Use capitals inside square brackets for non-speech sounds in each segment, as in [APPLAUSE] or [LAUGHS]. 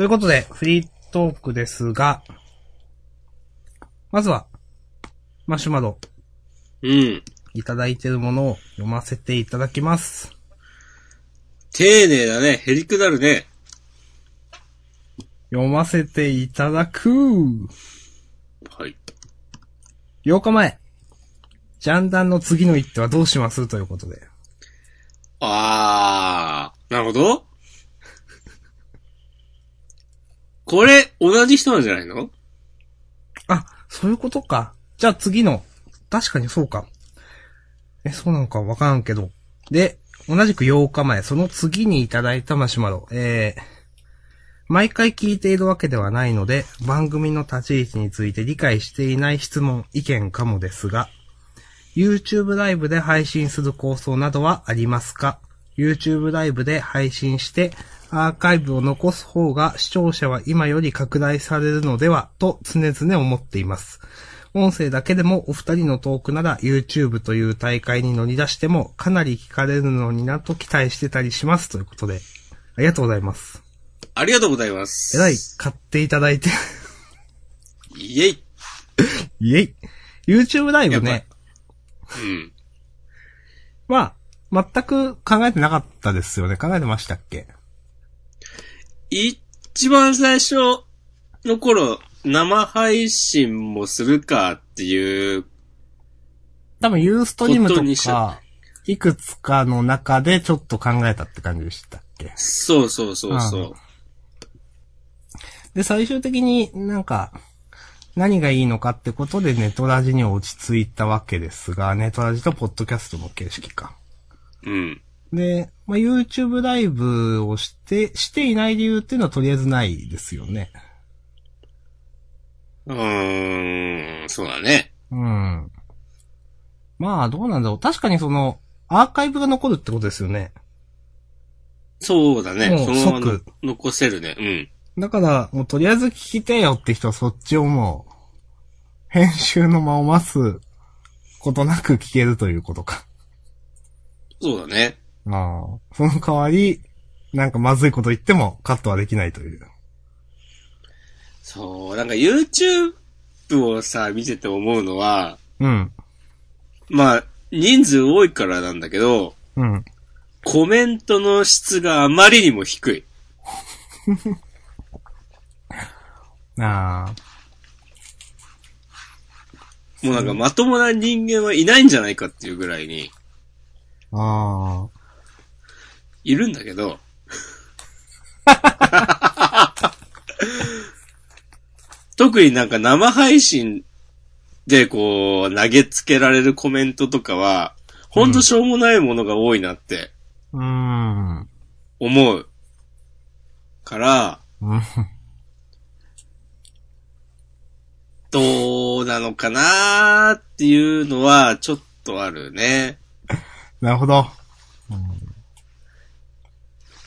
ということで、フリートークですが、まずは、マシュマロ、うん。いただいてるものを読ませていただきます。丁寧だね。へりくだるね。読ませていただく。はい。8日前。ジャンダンの次の一手はどうします？ということで。あー。なるほど。これ、同じ人なんじゃないの？あ、そういうことか。じゃあ次の。確かにそうか。え、そうなのかわからんけど。で、同じく8日前、その次にいただいたマシュマロ。えー、毎回聞いているわけではないので、番組の立ち位置について理解していない質問、意見かもですが、YouTube ライブで配信する構想などはありますか ?YouTube ライブで配信して、アーカイブを残す方が視聴者は今より拡大されるのではと常々思っています。音声だけでもお二人のトークなら YouTube という大会に乗り出してもかなり聞かれるのになと期待してたりしますということで。ありがとうございます。ありがとうございます。えらい、買っていただいて。イェイ。[LAUGHS] イェイ。YouTube ライブやねっ。うん。まあ、全く考えてなかったですよね。考えてましたっけ？一番最初の頃、生配信もするかっていう、多分ユーストリームとか、いくつかの中でちょっと考えたって感じでしたっけ？そうそうそうそう。で、最終的になんか、何がいいのかってことでネトラジに落ち着いたわけですが、ネトラジとポッドキャストの形式か。うん。で、まあ、YouTube ライブをして、していない理由っていうのはとりあえずないですよね。うーん、そうだね。うん。まあ、どうなんだろう。確かにその、アーカイブが残るってことですよね。そうだね。もうそのまま残せるね。うん。だから、もうとりあえず聞きてえよって人はそっちをもう、編集の間を待つことなく聞けるということか。そうだね。ああ。その代わり、なんかまずいこと言ってもカットはできないという。そう、なんか YouTube をさ、見てて思うのは、うん。まあ、人数多いからなんだけど、うん。コメントの質があまりにも低い。[LAUGHS] ああ。もうなんかまともな人間はいないんじゃないかっていうぐらいに、ああ。いるんだけど、[LAUGHS] 特になんか生配信でこう投げつけられるコメントとかは、ほんとしょうもないものが多いなってうーん。思う。から、うんどうなのかなーっていうのはちょっとあるね。[LAUGHS] なるほど。うん、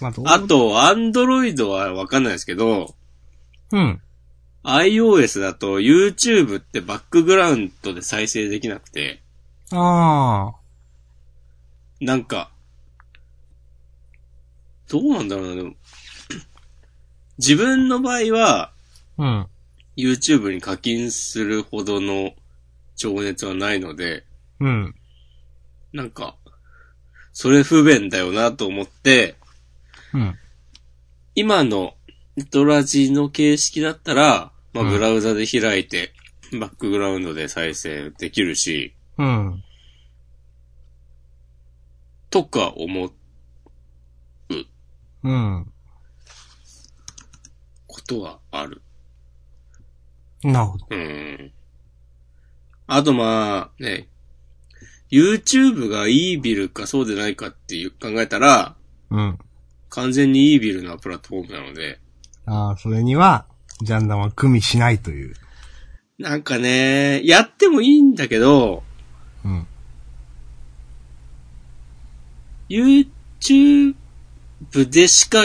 まあ、どうあ、と、アンドロイドはわかんないですけど、うん。iOS だと YouTube ってバックグラウンドで再生できなくて、ああ。なんか、どうなんだろうな、でも。[CLEARS THROAT] 自分の場合は、うん。YouTube に課金するほどの情熱はないので、うん。なんか、それ不便だよなと思って、うん。今のネトラジの形式だったら、まあ、うんブラウザで開いて、バックグラウンドで再生できるし、うん。とか思ううん。ことはある。なるほど。うん。あとまあ、ね、YouTube がイービルかそうでないかっていう考えたら、うん。完全にイービルなプラットフォームなので、ああ、それには、ジャンダンは組みしないという。なんかね、やってもいいんだけど、うん。YouTube でしか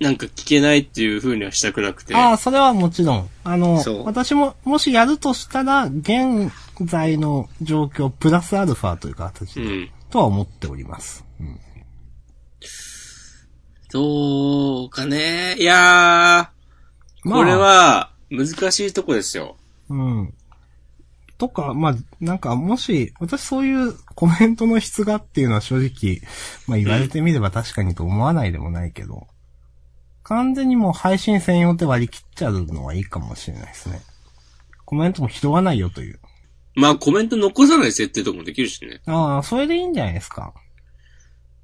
なんか聞けないっていう風にはしたくなくて。ああ、それはもちろん。あの私も、もしやるとしたら、現在の状況、プラスアルファという形で、うん。とは思っております。うん。どうかね。いやまあこれは、難しいとこですよ。うん。とか、まあ、なんか、もし、私そういうコメントの質がっていうのは正直、まあ言われてみれば確かにと思わないでもないけど、完全にもう配信専用って割り切っちゃうのはいいかもしれないですね。コメントも拾わないよという。まあコメント残さない設定とかもできるしね。ああ、それでいいんじゃないですか。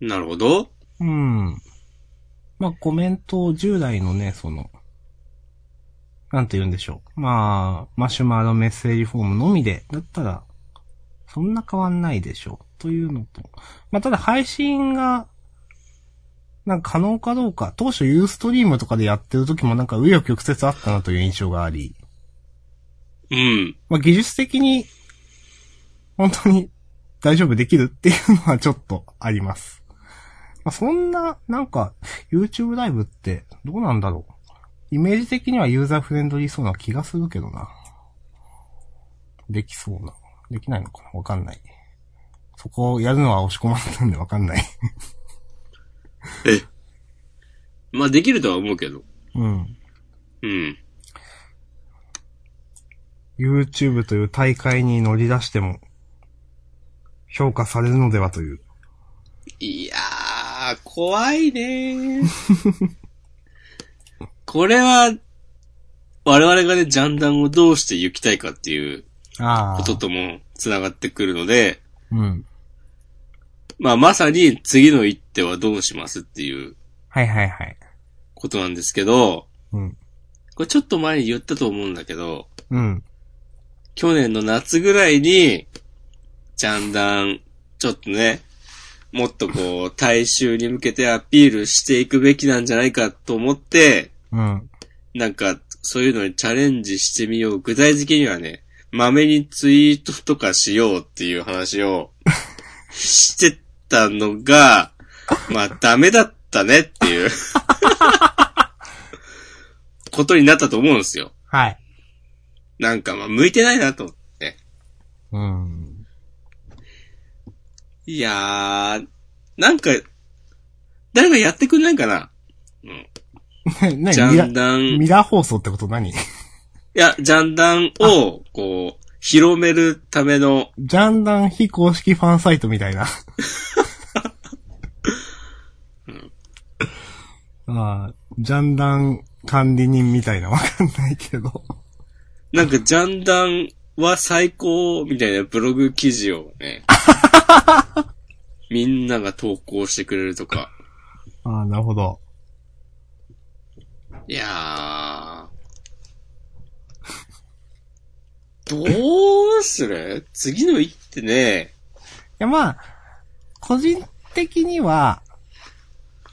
なるほど。うん。まあ、コメントを従来のね、その、なんて言うんでしょう。まあ、マシュマロメッセージフォームのみで、だったら、そんな変わんないでしょう。というのと。まあ、ただ配信が、なんか可能かどうか、当初ユーストリームとかでやってる時もなんか紆余曲折あったなという印象があり、うん。まあ、技術的に、本当に大丈夫できるっていうのはちょっとあります。まあ、そんな、なんか、YouTube ライブってどうなんだろう。イメージ的にはユーザーフレンドリーそうな気がするけどな。できそうな。できないのかなわかんない。そこをやるのは押し込まれたんでわかんない。[LAUGHS] え。まあできるとは思うけど。うん。うん。YouTube という大会に乗り出しても、評価されるのではという。いやー、怖いねー。これは、我々がね、ジャンダンをどうして行きたいかっていうああ。こととも繋がってくるので、うん。まあまさに次の一手はどうしますっていうはいはいはい。ことなんですけど、うん。これちょっと前に言ったと思うんだけど、うん。去年の夏ぐらいに、ジャンダン、ちょっとね、もっとこう、大衆に向けてアピールしていくべきなんじゃないかと思って、うん。なんか、そういうのにチャレンジしてみよう。具体的にはね、まめにツイートとかしようっていう話をしてたのが、まあダメだったねっていうことになったと思うんですよ。はい。なんかまあ向いてないなと思って。うん。いやー、なんか、誰かやってくんないかな？[LAUGHS] 何？ジャミランダン、いミラー放送ってこと何？や、ジャンダンを、こう、広めるための、ジャンダン非公式ファンサイトみたいな。[LAUGHS] ああ、ジャンダン管理人みたいな。わかんないけど。なんか、ジャンダンは最高みたいなブログ記事をね、[LAUGHS] [LAUGHS] みんなが投稿してくれるとか。ああ、なるほど。いやー。どうする？次の一手ね。いや、まあ、個人的には、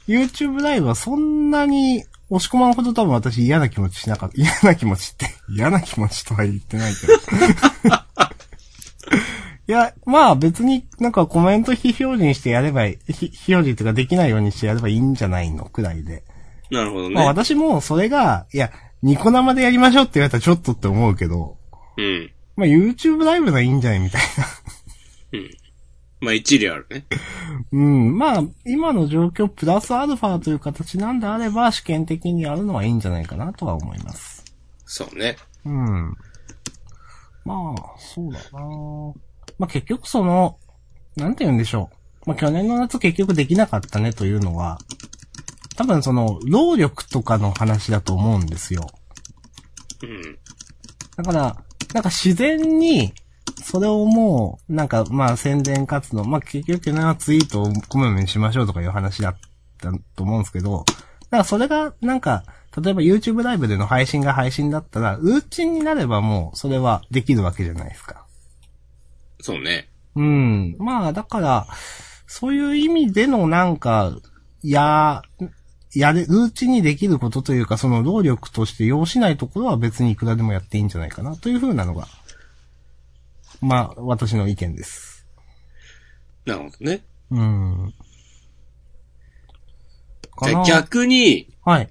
YouTube ライブはそんなに押し込まんほど多分私嫌な気持ちしなかった。嫌な気持ちって、嫌な気持ちとは言ってないけど。いや、まあ別になんかコメント非表示にしてやればいい、非非表示とかできないようにしてやればいいんじゃないのくらいで。なるほどね。まあ私もそれが、いや、ニコ生でやりましょうって言われたらちょっとって思うけど、うん。まあ YouTube ライブならいいんじゃないみたいな。まあ一理あるね。うん。まあ、今の状況プラスアルファという形なんであれば、試験的にやるのはいいんじゃないかなとは思います。そうね。うん。まあ、そうだなまあ結局その、なんて言うんでしょう。まあ去年の夏結局できなかったねというのは、多分その、労力とかの話だと思うんですよ。うん。だから、なんか自然に、それをもう、なんかまあ宣伝活動、まあ結局去年はツイートをこまめにしましょうとかいう話だったと思うんですけど、だからそれがなんか、例えば YouTube ライブでの配信が配信だったら、ルーチンになればもうそれはできるわけじゃないですか。そうね。うん。まあだから、そういう意味でのなんか、や、やれ、ルーチンにできることというか、その労力として要しないところは別にいくらでもやっていいんじゃないかなというふうなのが、まあ、私の意見です。なるほどね。うん。じゃあ逆に、はい。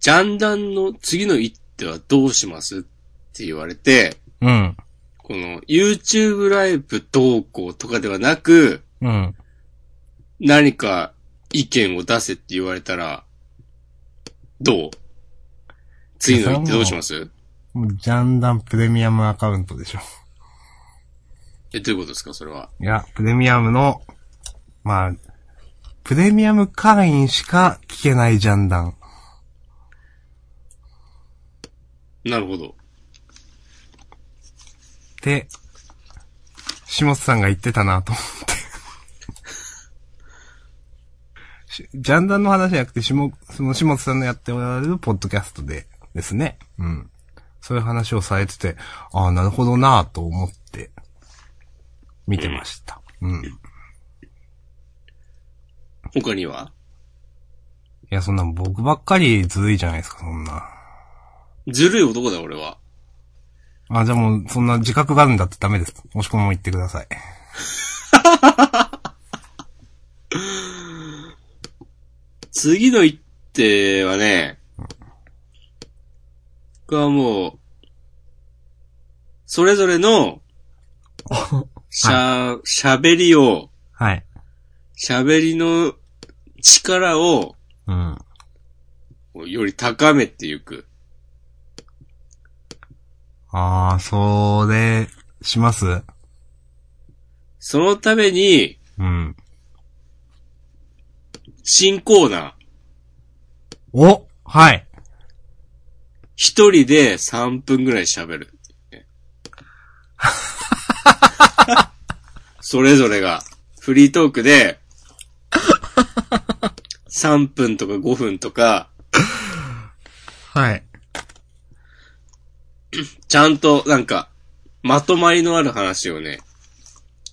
ジャンダンの次の一手はどうしますって言われて、うん。この YouTube ライブ動向とかではなく、うん。何か意見を出せって言われたら、どう？次の一手どうします？もう、ジャンダンプレミアムアカウントでしょ。え、どういうことですか？それは。いや、プレミアムの、まあ、プレミアム会員しか聞けないジャンダン。なるほど。下津さんが言ってたなと思って。しジャンダンの話じゃなくて、下、その下津さんのやっておられるポッドキャストでですね。うん。そういう話をされてて、ああ、なるほどなと思って、見てました。うん。い他には？や、そんな僕ばっかりずるいじゃないですか、そんな。ずるい男だ、俺は。あ、じゃあもう、そんな自覚があるんだってダメです。押し込みも言ってください。[LAUGHS] 次の一手はね、僕はもう、それぞれの、[LAUGHS] しゃ、喋りを、はい。喋りの力を、うん。より高めていく。ああ、それ、します？そのために、うん。新コーナー、おはい。一人で3分ぐらい喋る。[LAUGHS] それぞれが、フリートークで、3分とか5分とか、はい。[CLEARS THROAT] ちゃんと、なんか、まとまりのある話をね、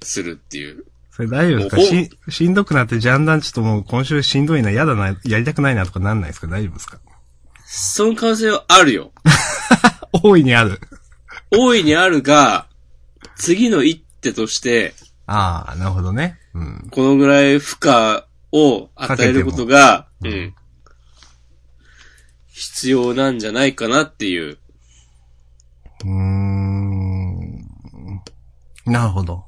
するっていう。それ大丈夫ですか？おし、しんどくなってジャンダンちょっともう今週しんどいな、嫌だな、やりたくないなとかなんないですか？大丈夫ですか？その可能性はあるよ。[LAUGHS] 大いにある。大いにあるが、次の一手として、ああ、なるほどね。うん。このぐらい負荷を与えることが、けてもうん。必要なんじゃないかなっていう。うーん。なるほど。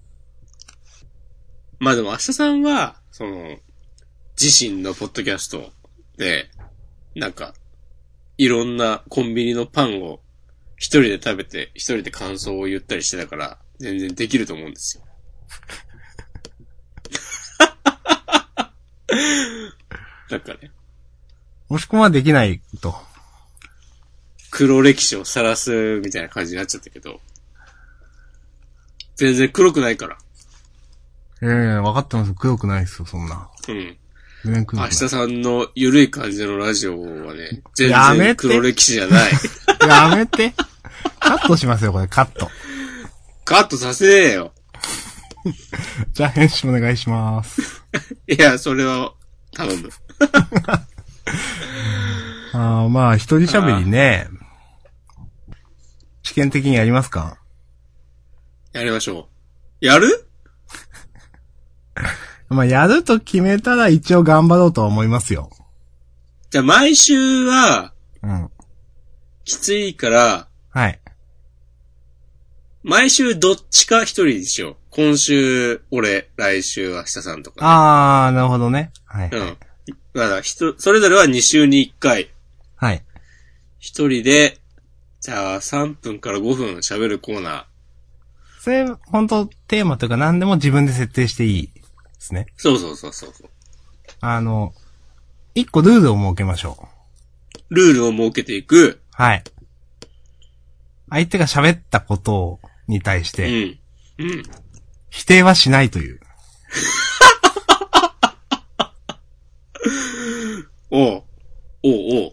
まあでも明日さんは、その、自身のポッドキャストで、なんか、いろんなコンビニのパンを一人で食べて、一人で感想を言ったりしてたから、全然できると思うんですよ。[LAUGHS] なんかね、もしくはできないと。黒歴史を晒すみたいな感じになっちゃったけど、全然黒くないから。ええ分かってます。黒くないですよ、そんな。うん。全然黒くない。明日さんの緩い感じのラジオはね、全やめて然黒歴史じゃない。やめて。カットしますよ、これ、カット。カットさせねえよ。じゃあ、編集お願いします。[LAUGHS] いや、それは、頼む。[LAUGHS] ああ、まあ、一人喋りね。試験的にやりますか？やりましょう。やる？[LAUGHS] まあ、やると決めたら一応頑張ろうとは思いますよ。じゃあ、毎週は、うん。きついから、はい。毎週どっちか一人にしよう。今週、俺、来週、明日さんとか、ああ、なるほどね。はい。ね。うん。だから、人、それぞれは2週に1回、はい。一人で、じゃあ、3分から5分喋るコーナー。それ、本当テーマというか何でも自分で設定していいですね。そうそうそうそうそう。あの、一個ルールを設けましょう。ルールを設けていく。はい。相手が喋ったことに対しうて、ん。うん。否定はしないという。[LAUGHS] おう。おうおう。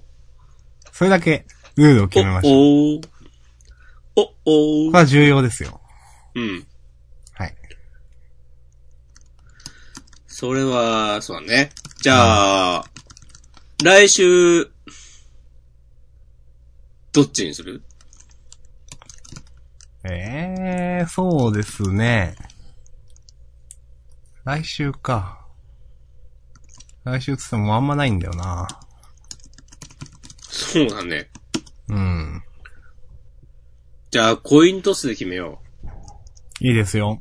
それだけ、ルールを決めましょう。おおおおこれは重要ですよ。うん。はい。それは、そうだね。じゃあ、来週、どっちにする？ええー、そうですね。来週か。来週つってもあんまないんだよな。そうだね。うん。じゃあ、コイントスで決めよいいですよ。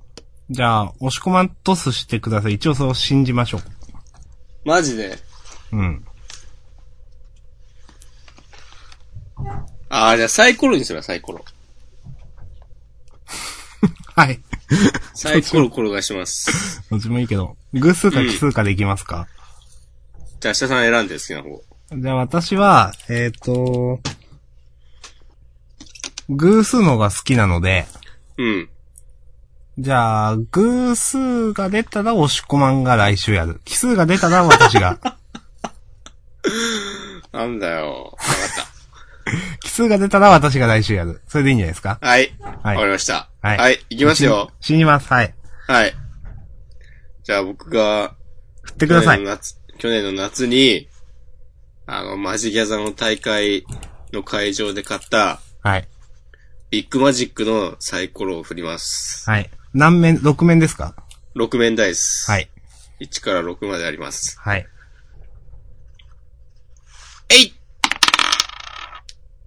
じゃあ、押し込まんトスしてください。一応そう信じましょう。マジで？う。うん。ああ、じゃあサイコロにするわ、サイコロ。[LAUGHS] はい。サイコロ転がします。どっちもいいけど。偶数か奇数かでいきますか、じゃあ、下さん選んで好きな方。じゃあ私は、えっ、と、偶数のが好きなので、うん。じゃあ、偶数が出たら押し込まんが来週やる。奇数が出たら私が。[LAUGHS] なんだよ。わかっ奇数が出たら私が来週やる。それでいいんじゃないですか？た。はい。はいわかりました。はいはい。いきますよ。死にます。はい。はい。じゃあ僕が、振ってください去年。の夏、去年の夏に、あの、マジギャザの大会の会場で買った、はい。ビッグマジックのサイコロを振ります。はい。何面、6面ですか？6面ダイス。はい。1から6まであります。はい。えい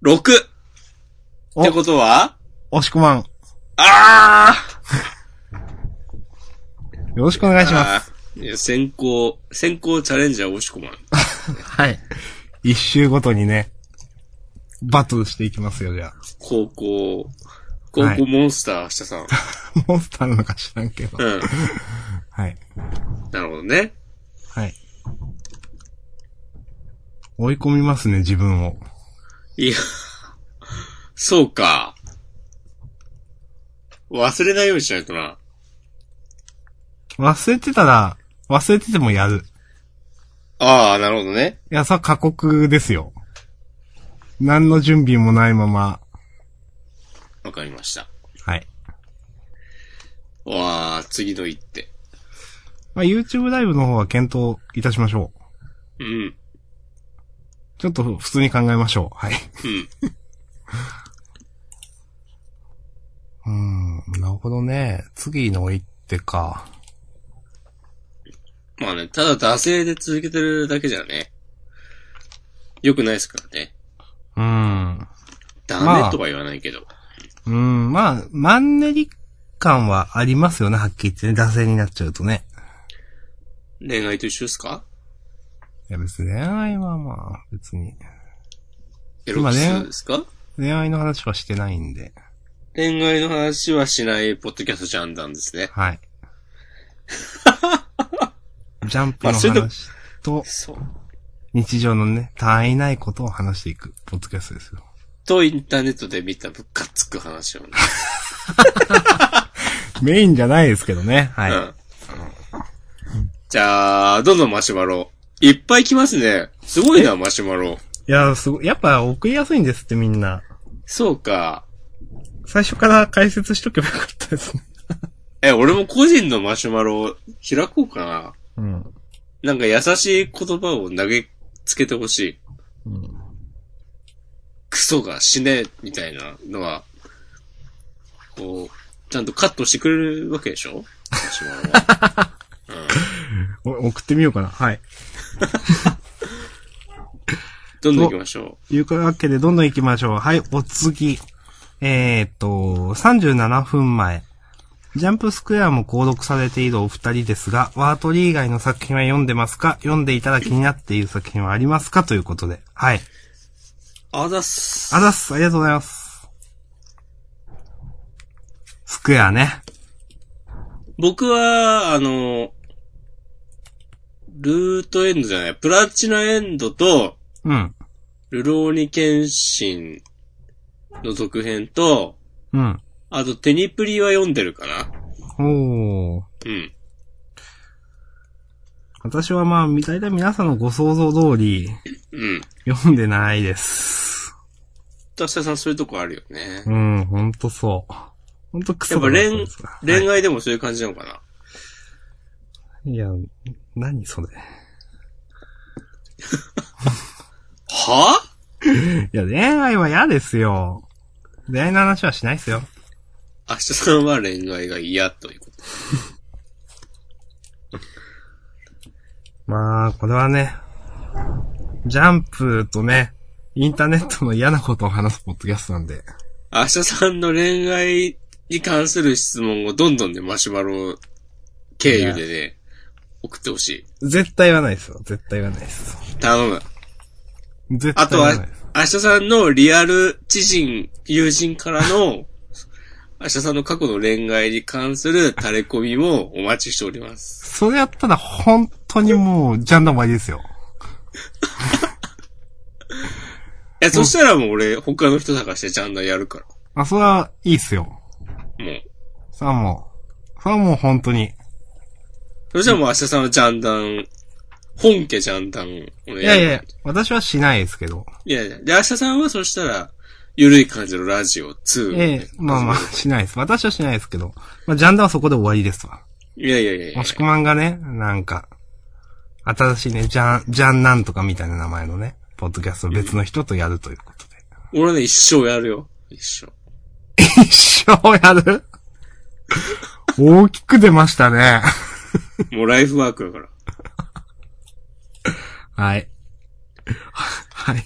!6! っおてことは？押し込まん。あよろしくお願いします。す。いや、先行、先行チャレンジャー押し込まん。[LAUGHS] はい。一周ごとにね、バトルしていきますよ、じゃ高校、高はい校モンスター、下さん。あ。モンスターなのか知らんけど。うん。はい。なるほどね。はい。追い込みますね、自分を。いや、そうか。忘れないようにしないとな。忘れてたら、忘れててもやる。ああ、なるほどね。いや、さ、過酷ですよ。何の準備もないまま。わかりました。はい。わあ、次の一手。まあ、YouTube ライブの方は検討いたしましょう。うん。ちょっと普通に考えましょう。はい。うん。[LAUGHS] うーん、なるほどね。次の一手か。まあね、ただ惰性で続けてるだけじゃね。良くないですからね。うーん。ダまあメとは言わないけど。うーん、まあ、マンネリ感はありますよね、はっきり言ってね。惰性になっちゃうとね。恋愛と一緒ですか？いや、別に恋愛はまあ、別に。エロキス今ねですか？恋愛の話はしてないんで。恋愛の話はしないポッドキャストジャンダンですね。はい。[LAUGHS] ジャンプの話と、そう。日常のね、単位ないことを話していく、ポッドキャストですよ。とインターネットで見たぶっかつく話をね。[LAUGHS] メインじゃないですけどね。はい。うん。じゃあ、どんどんマシュマロ。いっぱい来ますね。すごいな、マシュマロ。いや、すごい、やっぱ送りやすいんですってみんな。そうか。最初から解説しとけばよかったですね。[LAUGHS] え、俺も個人のマシュマロ開こうかな。うん。なんか優しい言葉を投げつけてほしい。うん。クソが死ね、みたいなのは、こう、ちゃんとカットしてくれるわけでしょ？マシュマロは。[LAUGHS] お送ってみようかな。はい。[LAUGHS] どんどん行きましょいうわけで、どんどん行きましょう。はい、お次。えー、っと、37分前。ジャンプスクエアも購読されているお二人ですが、ワートリー以外の作品は読んでますか？読んでいたら気になっている作品はありますか？ということで。はい。う。あざっす。あざっす。ありがとうございます。スクエアね。僕は、あの、ルートエンドじゃない、プラチナエンドと、うん。ルローニケンシンの続編と、うん。あとテニプリは読んでるかな。おー。うん。私はまあ、大体皆さんのご想像通り、うん。読んでないです。田下さんそういうとこあるよね。うん、ほんとそう。ほんとクソやっぱ恋恋愛でもそういう感じなのかな。いや、何それ。は？[LAUGHS] いや、恋愛は嫌ですよ。恋愛の話はしないですよ。明日さんは恋愛が嫌ということ。[LAUGHS] まあ、これはね、ジャンプとね、インターネットの嫌なことを話すポッドキャストなんで。明日さんの恋愛に関する質問をどんどんね、マシュマロ経由でね、送ってほしい。絶対言わないですよ。絶対言わないです。頼む。絶あとは対言わないです。、明日さんのリアル知人、友人からの、明日さんの過去の恋愛に関する垂れ込みもお待ちしております。それやったら本当にもう、ジャンダン終わりですよ。[LAUGHS] いや、そしたらもう俺、他の人探してジャンダンやるから。あ、それはいいっすよ。もう。それはもう、それはもう本当に。そしたらもう明日さんはジャンダン、本家ジャンダンいやいや、私はしないですけど。いやいや。で、明日さんはそしたら、ゆるい感じのラジオ2をね、ええまあまあ、しないです。私はしないですけど。まあ、ジャンダンはそこで終わりですわ。いやいやいやいやもしくまんがね、なんか、新しいね、ジャン、ジャンなんとかみたいな名前のね、ポッドキャストを別の人とやるということで。俺ね、一生やるよ。一生。一生やる？大きく出ましたね。もうライフワークだから。はい。はい。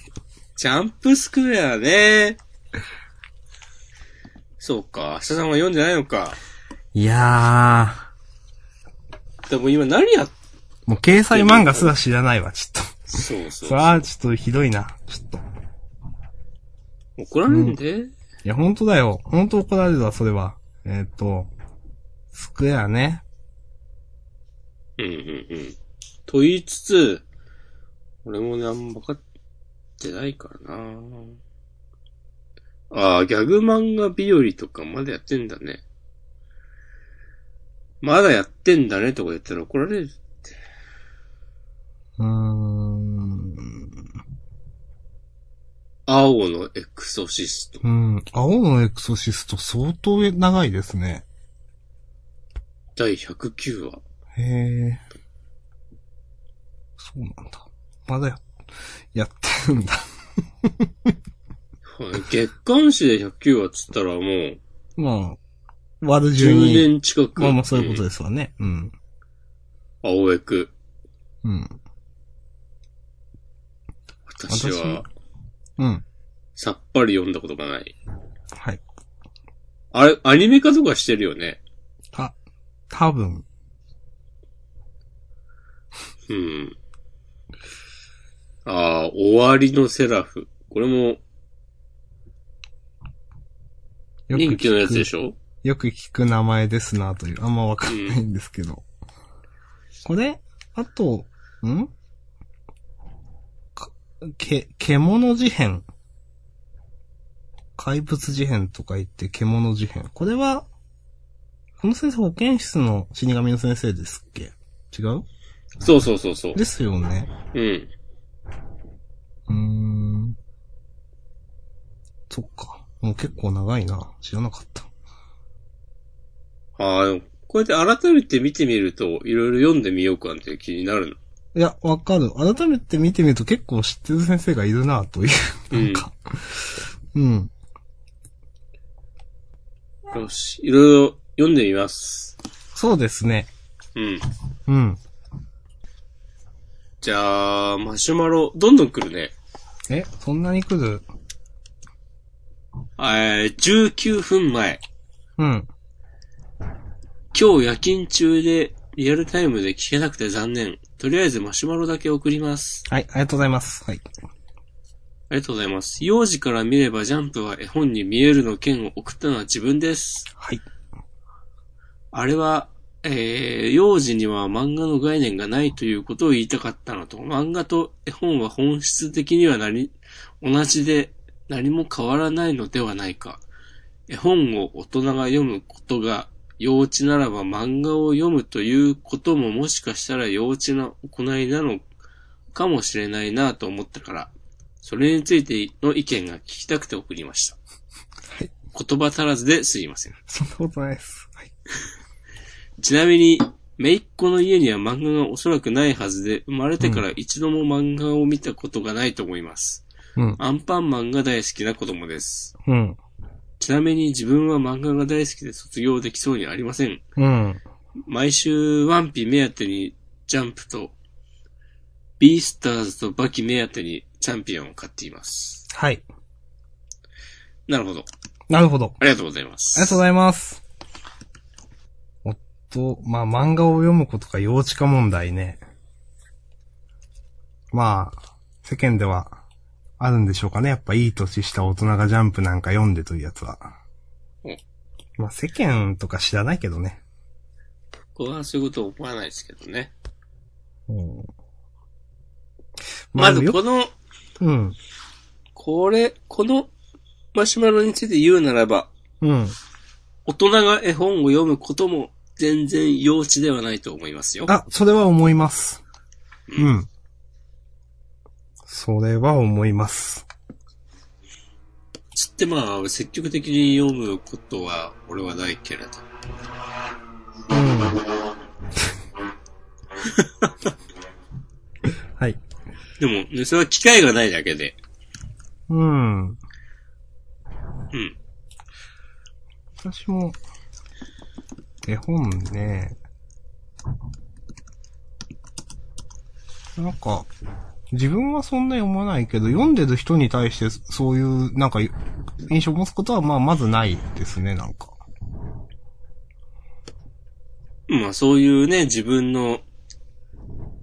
ジャンプスクエアね。そうか。明日さんは読んでないのか。いやでも今何やっ、ー、もう掲載漫画すら知らないわ、ちょっと。そうそうそれはちょっとひどいな、ちょっと。怒られんで、いや、本当だよ。本当怒られるわ、それは。えっ、と、スクエアね。うんうんうん。と言いつつ、俺もね、あんま分かってないからなああ、ギャグ漫画日和とかまだやってんだね。まだやってんだねとか言ったら怒られる。うーん。青のエクソシスト。うん。青のエクソシスト相当長いですね。第109話。へえ。そうなんだ。まだや、やってるんだ。月刊誌で109話っつったらもう、まあ、割る順10に。年近く。まあまあそういうことでですわね。うん。す。青エク。うん。私は、うん。さっぱり読んだことがない。はい。あれ、アニメ化とかしてるよね。た、多分。うん。ああ、終わりのセラフ。これもよく人気のやつでょしょ？よく聞く名前ですなという、あんまわかんないんですけど。これ、あと、ん？かけ、獣事変？怪物事変とか言って獣事変。これは、この先生保健室の死神の先生ですっけ？違う？そうそうそうそう。ですよね。うん。そっか。もう結構長いな。知らなかった。ああ、でもこうやって改めて見てみると、いろいろ読んでみようかって気になるの？いや、わかる。改めて見てみると結構知ってる先生がいるなという。なんか。うん。よし、いろいろ読んでみます。そうですね。うん。うん。じゃあ、マシュマロ、どんどん来るね。え、そんなに来る？えー、19分前。うん。今日夜勤中で、リアルタイムで聞けなくて残念。とりあえずマシュマロだけ送ります。はい、ありがとうございます。はい。ありがとうございます。幼児から見ればジャンプは絵本に見えるの件を送ったのは自分です。はい。あれは、えー、幼児には漫画の概念がないということを言いたかったのと、漫画と絵本は本質的には何、同じで何も変わらないのではないか。絵本を大人が読むことが幼稚ならば漫画を読むということももしかしたら幼稚な行いなのかもしれないなと思ったから、それについての意見が聞きたくて送りました。はい。言葉足らずですいません。そんなことないです。はい。ちなみに、めいっ子の家には漫画がおそらくないはずで、生まれてから一度も漫画を見たことがないと思います。うん。アンパンマンが大好きな子供です。うん。ちなみに自分は漫画が大好きで卒業できそうにありません。うん。毎週ワンピ目当てにジャンプと、ビースターズとバキ目当てにチャンピオンを買っています。はい。なるほど。なるほど。ありがとうございます。ありがとうございます。おっと、まあ、漫画を読むことが幼稚化問題ね。まあ、世間では、あるんでしょうかね。やっぱいい年した大人がジャンプなんか読んでというやつは。うんまあ世間とか知らないけどね。僕はそういうこと思わないですけどね。うん、まずでもよこの、うん。これ、このマシュマロについて言うならば、うん。大人が絵本を読むことも全然幼稚ではないと思いますよ。あ、それは思います。ううん。それは思います。つってまあ、積極的に読むことは俺はないけれど。うん。はい。でも、ね、それは機会がないだけで。うん。うん。私も、絵本ね、なんか、自分はそんな読まないけど、読んでる人に対してそういう、なんか、印象を持つことは、まあ、まずないですね、なんか。まあそういうね、自分の、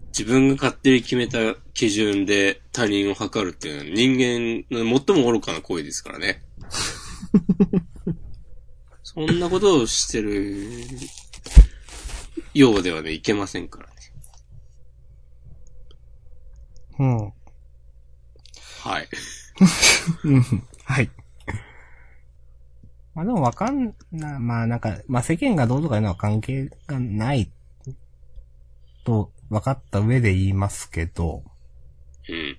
自分が勝手に決めた基準で他人を測るっていうのは人間の最も愚かな行為ですからね。[LAUGHS] そんなことをしてるようではね、いけませんからね。うん。はい。うん。はい。まあでもわかんな、まあなんか、まあ世間がどうとかいうのは関係がないと分かった上で言いますけど、うん。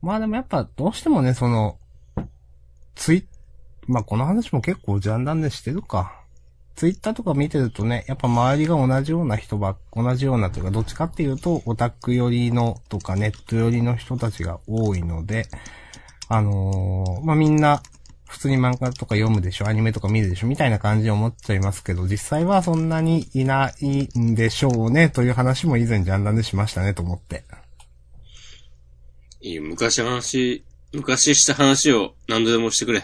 まあでもやっぱどうしてもね、その、ツイまあこの話も結構ジャンダンでしてるか。ツイッターとか見てるとね、やっぱ周りが同じような人ばっ、同じようなというか、どっちかっていうと、オタク寄りのとかネット寄りの人たちが多いので、あのーまあみんな、普通に漫画とか読むでしょ、アニメとか見るでしょ、みたいな感じに思っちゃいますけど、実際はそんなにいないんでしょうね、という話も以前ジャンダンでしましたね、と思って。いいよ、昔話、昔した話を何度でもしてくれ。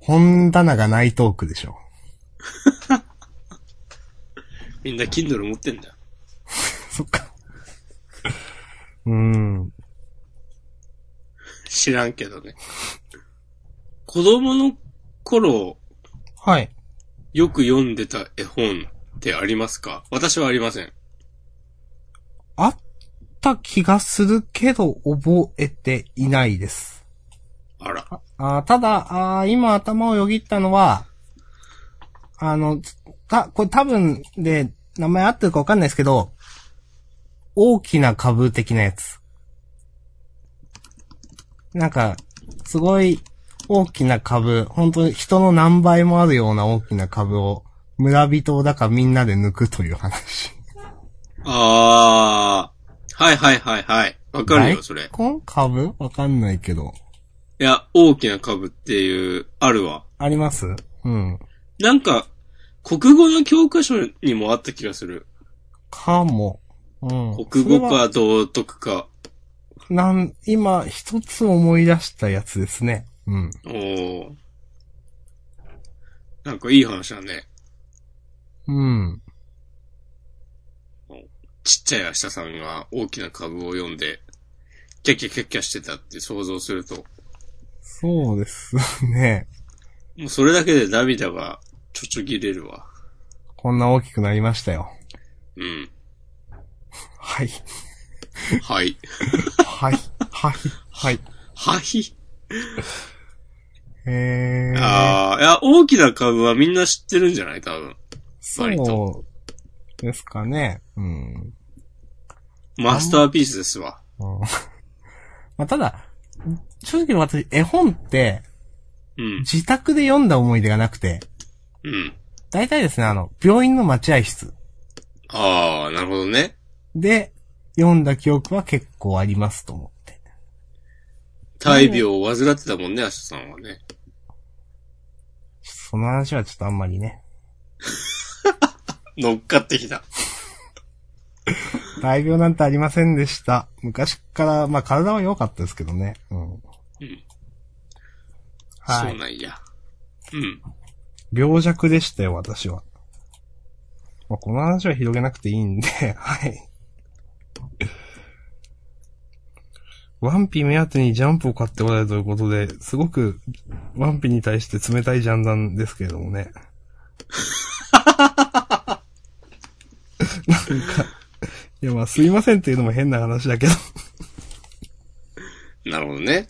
本棚がないトークでしょ。[LAUGHS] みんな Kindle 持ってんだよ。[LAUGHS] そっか。うーん。知らんけどね。子供の頃、はい。よく読んでた絵本ってありますか？私はありません。あった気がするけど、覚えていないです。あら。あーただ、あー今頭をよぎったのは、あの、た、これ多分で、名前合ってるかわかんないですけど、大きな株的なやつ。なんか、すごい大きな株、本当に人の何倍もあるような大きな株を、村人だかみんなで抜くという話。あー。はいはいはいはい。わかるよ、それ。大根株？わかんないけど。いや、大きな株っていう、あるわ。あります？うん。なんか、国語の教科書にもあった気がする。かも。うん。国語か道徳か。なん、今、一つ思い出したやつですね。うん。おー。なんかいい話だね。うん。ちっちゃい明日さんが大きな株を読んで、キャッキャキャッキャしてたって想像すると、そうですね。もうそれだけで涙がちょちょぎれるわ。こんな大きくなりましたよ。うん。はい。はい。はい。はい。はい。はい。えー。ああ、いや、大きな株はみんな知ってるんじゃない？多分。割そうですかね。うん。マスターピースですわ。うんまあ、ただ、正直私、絵本って、うん。自宅で読んだ思い出がなくて、うん。大体ですね、あの、病院の待合室ああ、なるほどね。で読んだ記憶は結構ありますと思って。大病を患ってたもんね、明日さんはね。その話はちょっとあんまりね。[LAUGHS] 乗っかってきた。大病なんてありませんでした。昔から、まあ体は良かったですけどね。うん。うん。はいそうなんや。うん。病弱でしたよ、私は。まあ、この話は広げなくていいんで、[LAUGHS] はい。ワンピ目当てにジャンプを買っておられるということで、すごく、ワンピに対して冷たいジャンダンですけれどもね。[LAUGHS] なんか、いやまあすいませんっていうのも変な話だけど。なるほどね。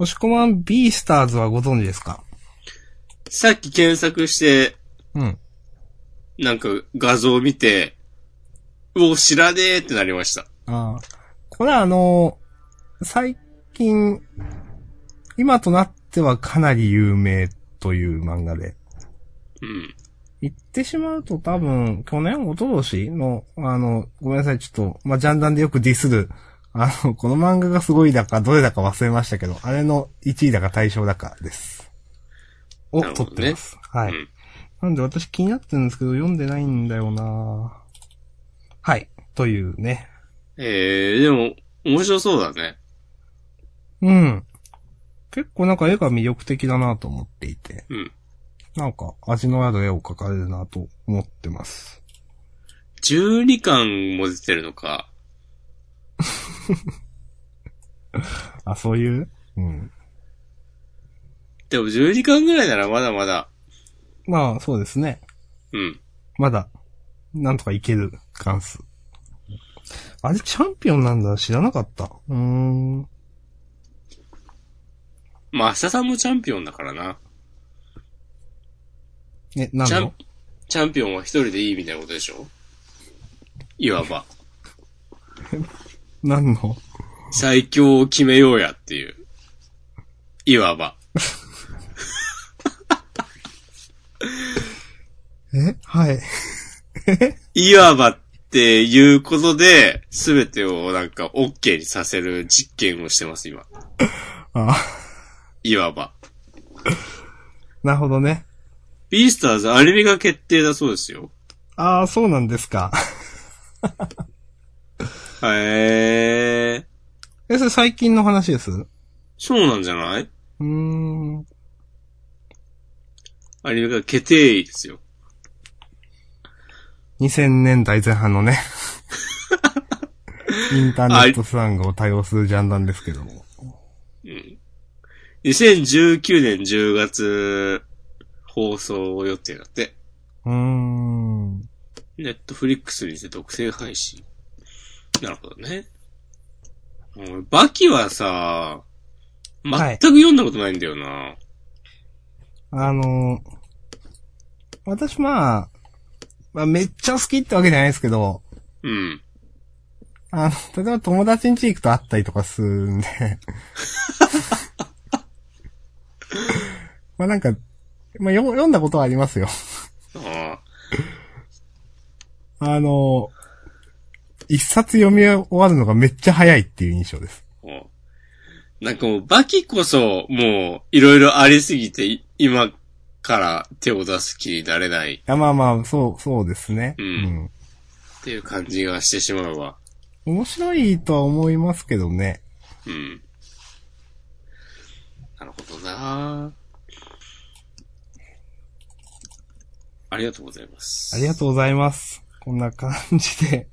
押し込まんビースターズはご存知ですか？さっき検索して、うん。なんか画像を見て、うお、知らねえってなりました。ああ。これはあの、最近、今となってはかなり有名という漫画で。うん。言ってしまうと多分、去年、一昨年の、あの、ごめんなさい、ちょっと、まあ、ジャンダンでよくディスる、あの、この漫画がすごいだか、どれだか忘れましたけど、あれの1位だか対象だかです。をね取ってます。はい。うんなんで私気になってるんですけど、読んでないんだよなはい。というね。えー、でも、面白そうだね。うん。結構なんか絵が魅力的だなと思っていて、うん。なんか味のある絵を描かれるなと思ってます。12巻も出てるのか。[LAUGHS] あ、そういう？うん。でも12巻ぐらいならまだまだ。まあ、そうですね。うん。まだ、なんとかいける関数。あれチャンピオンなんだ知らなかった。うーん。まあ、明日さんもチャンピオンだからな。え、なんチャンの、チャンピオンは一人でいいみたいなことでしょ？いわば。[LAUGHS] なんの？最強を決めようやっていう。いわば。[LAUGHS] え？はい。[LAUGHS] いわばっていうことで、すべてをなんか OK にさせる実験をしてます、今。あ、いわば。なるほどね。ビースターズアニメが決定だそうですよ。ああ、そうなんですか。[LAUGHS] へえ。え、それ最近の話です？うそうなんじゃない？ーん。アニメが決定ですよ。2000年代前半のね。[LAUGHS] インターネットスラングを多用するジャンダンですけども。うん。2019年10月放送予定だって。うーん。ネットフリックスにて独占配信。なるほどね。俺バキはさ、全はいく読んだことないんだよな。あの私まあ、まあめっちゃ好きってわけじゃないですけど、うん。あの、例えば友達ん家行くと会ったりとかするんで。[LAUGHS] まあなんか、まあよ読んだことはありますよ。ああの、一冊読み終わるのがめっちゃ早いっていう印象です。あ。うんなんかもうバキこそ、もう、いろいろありすぎて、い今から手を出す気になれないいやまあまあ、そう、そうですね。うんっていう感じがしてしまうわ。うん。面白いとは思いますけどね。うん。なるほどなありがとうございます。ありがとうございます。こんな感じで、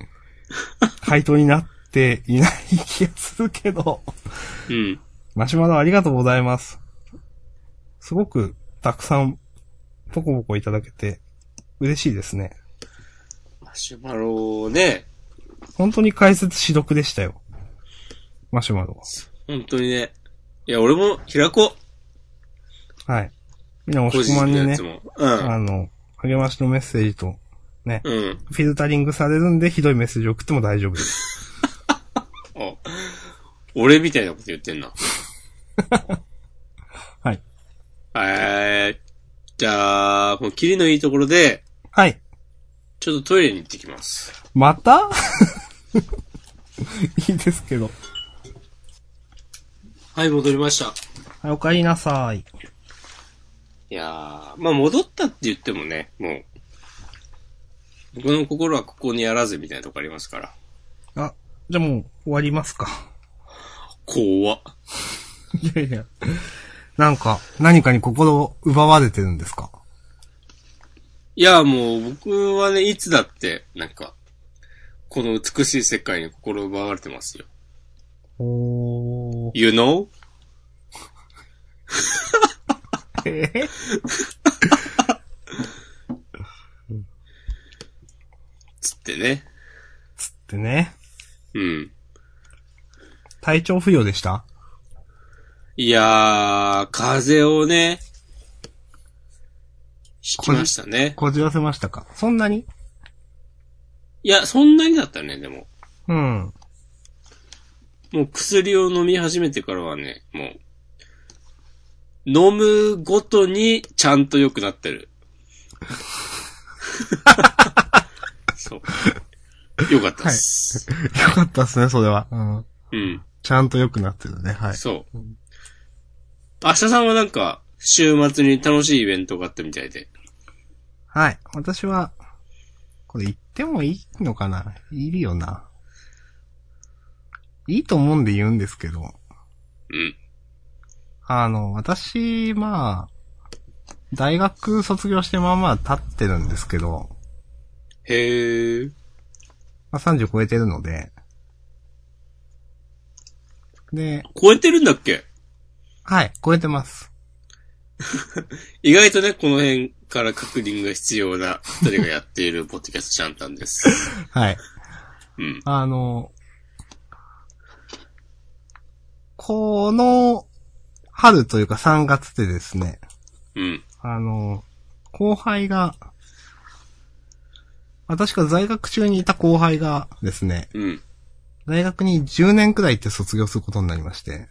回答になっていない気がするけど。う。うん。マシュマロありがとうございます。すごくたくさんポコポコいただけて嬉しいですね。マシュマロね、本当に解説し読でしたよ。マシュマロ本当にね。いや、俺も開こは。はい。みんなう。押し込まんにね。うん。あの、励ましのメッセージと、ね、うん。フィルタリングされるんでひどいメッセージ送っても大丈夫です。[LAUGHS] あ俺みたいなこと言ってんな。[LAUGHS] はい。えー、じゃあ、もう切りのいいところで、はい。ちょっとトイレに行ってきます。また？[LAUGHS] いいですけど。はい、戻りました。はい、お帰りなさい。いやー、まあ戻ったって言ってもね、もう、僕の心はここにあらずみたいなとこありますから。あ、じゃあもう終わりますか。怖っ。いやいや。なんか、何かに心を奪われてるんですか？いや、もう僕はね、いつだって、なんか、この美しい世界に心奪われてますよ。おー。You know? え？ってね。つってね。うん。体調不良でした？いやー、風邪をね、引きましたね。こじらせましたか？そんなに？いや、そんなにだったね、でも。うん。もう薬を飲み始めてからはね、もう、飲むごとにちゃんと良くなってる。[LAUGHS] そう。[LAUGHS] よかったっす。[LAUGHS] よかったっすね、それは。うん。うん。ちゃんと良くなってるね。はい。そう。明日さんはなんか、週末に楽しいイベントがあったみたいで。はい。私は、これ言ってもいいのかな？いるよな。いいと思うんで言うんですけど。うん。あの、私、まあ、大学卒業してまあまあ経ってるんですけど、へー。まあ、30超えてるので、で、超えてるんだっけ？はい、超えてます。[LAUGHS] 意外とね、この辺から確認が必要な二人がやっているポッドキャストチャンタンです。[LAUGHS] はい。うん。あの、この春というか3月でですね、うん。あの、後輩が、私が在学中にいた後輩がですね、うん。大学に10年くらいって卒業することになりまして、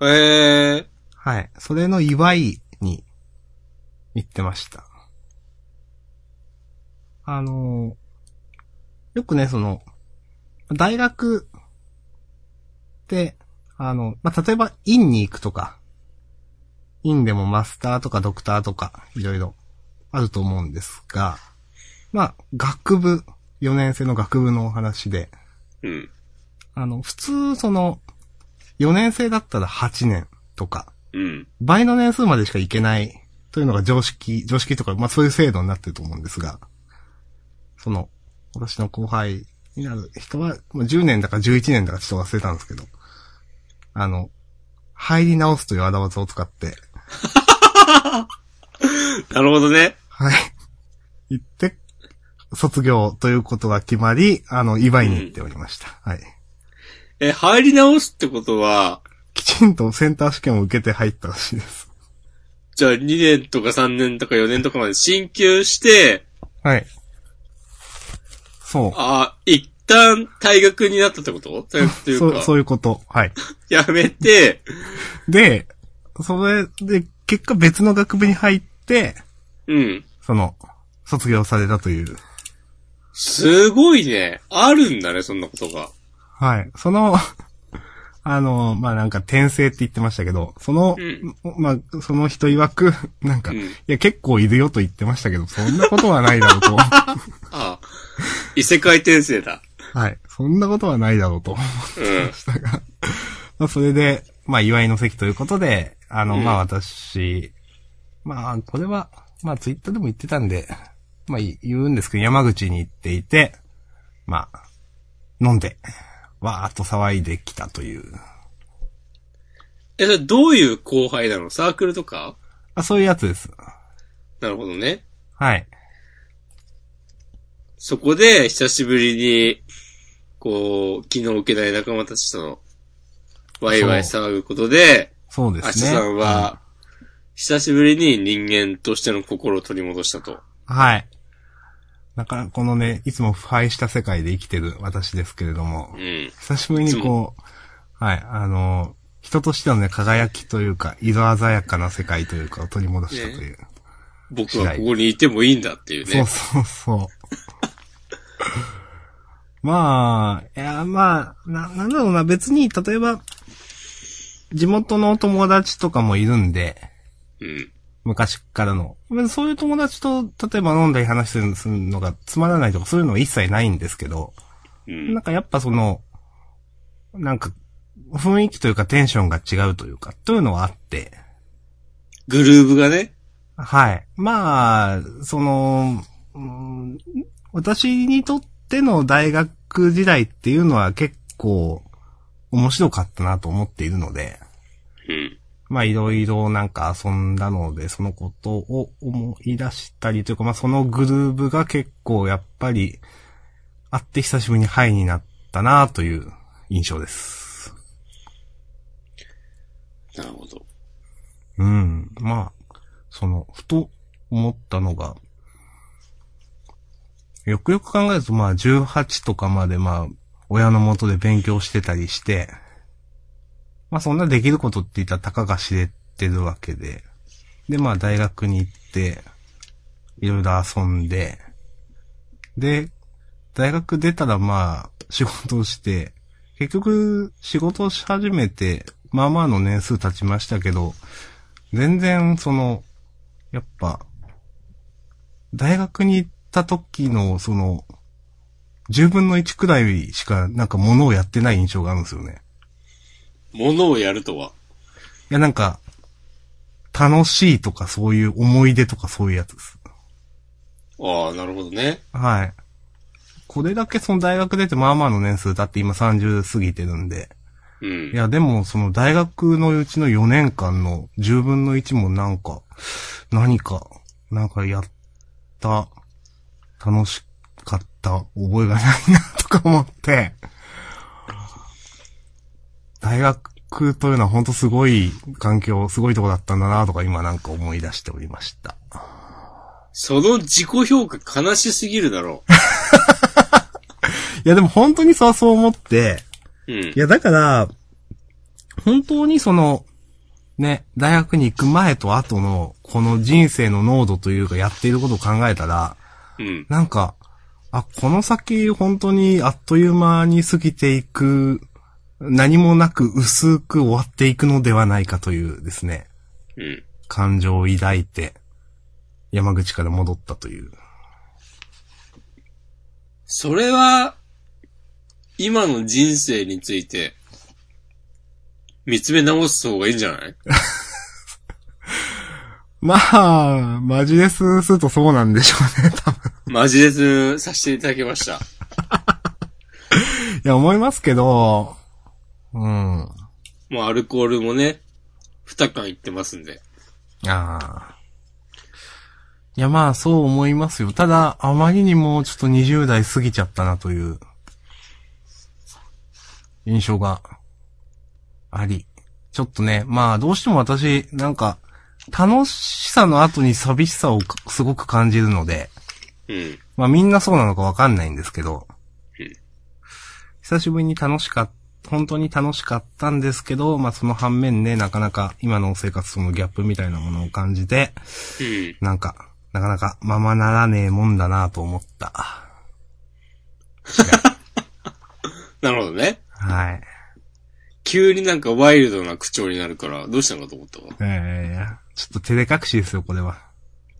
えー。はい。それの祝いに行ってました。あの、よくね、その、大学って、あの、まあ、例えば、院に行くとか、院でもマスターとかドクターとか、いろいろあると思うんですが、まあ、学部、4年生の学部のお話で、うん。あの、普通、その、4年生だったら8年とか、うん。倍の年数までしか行けないというのが常識、常識とか、まあそういう制度になってると思うんですが、その、私の後輩になる人は、まあ、10年だか11年だかちょっと忘れたんですけど、あの、入り直すというあだ技を使って、[LAUGHS] なるほどね。はい。行って、卒業ということが決まり、あの、祝いに行っておりました。はい。え、入り直すってことは、きちんとセンター試験を受けて入ったらしいです。じゃあ2年とか3年とか4年とかまで進級して、はい。そう。あ一旦退学になったってこと？退学といそうう、か、そういうこと。はい。[LAUGHS] やめて、で、それで、結果別の学部に入って、うん。その、卒業されたという。すごいね。あるんだね、そんなことが。はい。その、[LAUGHS] あの、まあ、なんか転生って言ってましたけど、その、うんまあ、その人曰く、[LAUGHS] なんか、うんいや、結構いるよと言ってましたけど、そんなことはないだろうと。[LAUGHS] ああ。異世界転生だ。はい。そんなことはないだろうと思うんいま。したが。まあ、それで、まあ、祝いの席ということで、あの、うんまあ、私、まあ、これは、まあ、ツイッターでも言ってたんで、まあ、言うんですけど、山口に行っていて、まあ、飲んで、わーっと騒いできたという。え、それどういう後輩なの？サークルとか？あ、そういうやつです。なるほどね。はい。そこで、久しぶりに、こう、気の置けない仲間たちとの、ワイワイ騒ぐことで、そうですね。アシさんは、久しぶりに人間としての心を取り戻したと。うん、はい。なかなかこのね、いつも腐敗した世界で生きてる私ですけれども、うん。久しぶりにこう、はい、あの、人としてのね、輝きというか、色鮮やかな世界というかを取り戻したという。僕はここにいてもいいんだっていうね。そうそうそう。[LAUGHS] まあ、いや、まあ、な、なんだろうな、別に、例えば、地元の友達とかもいるんで、うん。昔からの。そういう友達と、例えば飲んだり話するのがつまらないとか、そういうのは一切ないんですけど、うんなんかやっぱその、なんか、雰囲気というかテンションが違うというか、というのはあって、グルーブがね。はい。まあ、その、うん私にとっての大学学時代っていうのは結構面白かったなと思っているので、うん。まあいろいろなんか遊んだので、そのことを思い出したりというか、まあそのグルーブが結構やっぱり、あって久しぶりにハイになったなという印象です。なるほど。うん。まあ、その、ふと思ったのが、よくよく考えるとまあ18とかまでまあ、親の元で勉強してたりして、まあそんなできることって言ったらたかが知れてるわけで、でまあ大学に行って、いろいろ遊んで、で、大学出たらまあ、仕事をして、結局、仕事をし始めて、まあまあの年数経ちましたけど、全然、その、やっぱ、大学に行った時の、その、10分の1くらいしか、なんか物をやってない印象があるんですよね。ものをやるとは？いや、なんか、楽しいとかそういう思い出とかそういうやつです。ああ、なるほどね。はい。これだけその大学出てまあまあの年数経って今30過ぎてるんで。うんい。や、でもその大学のうちの4年間の10分の1もなんか、何か、なんかやった、楽しかった覚えがないなとか思って、大学というのは本当すごい環境、すごいとこだったんだなとか今なんか思い出しておりました。その自己評価悲しすぎるだろ [LAUGHS] いやでも本当にそうそう思って、う。うんい。や、だから、本当にその、ね、大学に行く前と後の、この人生の濃度というか、やっていることを考えたら、うん。なんか、あ、この先、本当にあっという間に過ぎていく、何もなく薄く終わっていくのではないかというですね、うん。感情を抱いて、山口から戻ったという。それは、今の人生について、見つめ直す方がいいんじゃない？[LAUGHS] まあ、マジですするとそうなんでしょうね、多分。マジですさせていただきました。[LAUGHS] いや、思いますけど、うん。もうアルコールもね、2缶いってますんで。ああ。いや、まあ、そう思いますよ。ただ、あまりにもちょっと20代過ぎちゃったなという、印象があり。ちょっとね、まあ、どうしても私、なんか、楽しさの後に寂しさをかすごく感じるので、うん。まあみんなそうなのかわかんないんですけどうん、久しぶりに楽しかった、本当に楽しかったんですけど、まあその反面ね、なかなか今の生活とのギャップみたいなものを感じて、うん。なんか、なかなかままならねえもんだなと思った。[LAUGHS] なるほどね。はい。急になんかワイルドな口調になるから、どうしたのかと思ったわ。えー、ちょっと照れ隠しですよ、これは。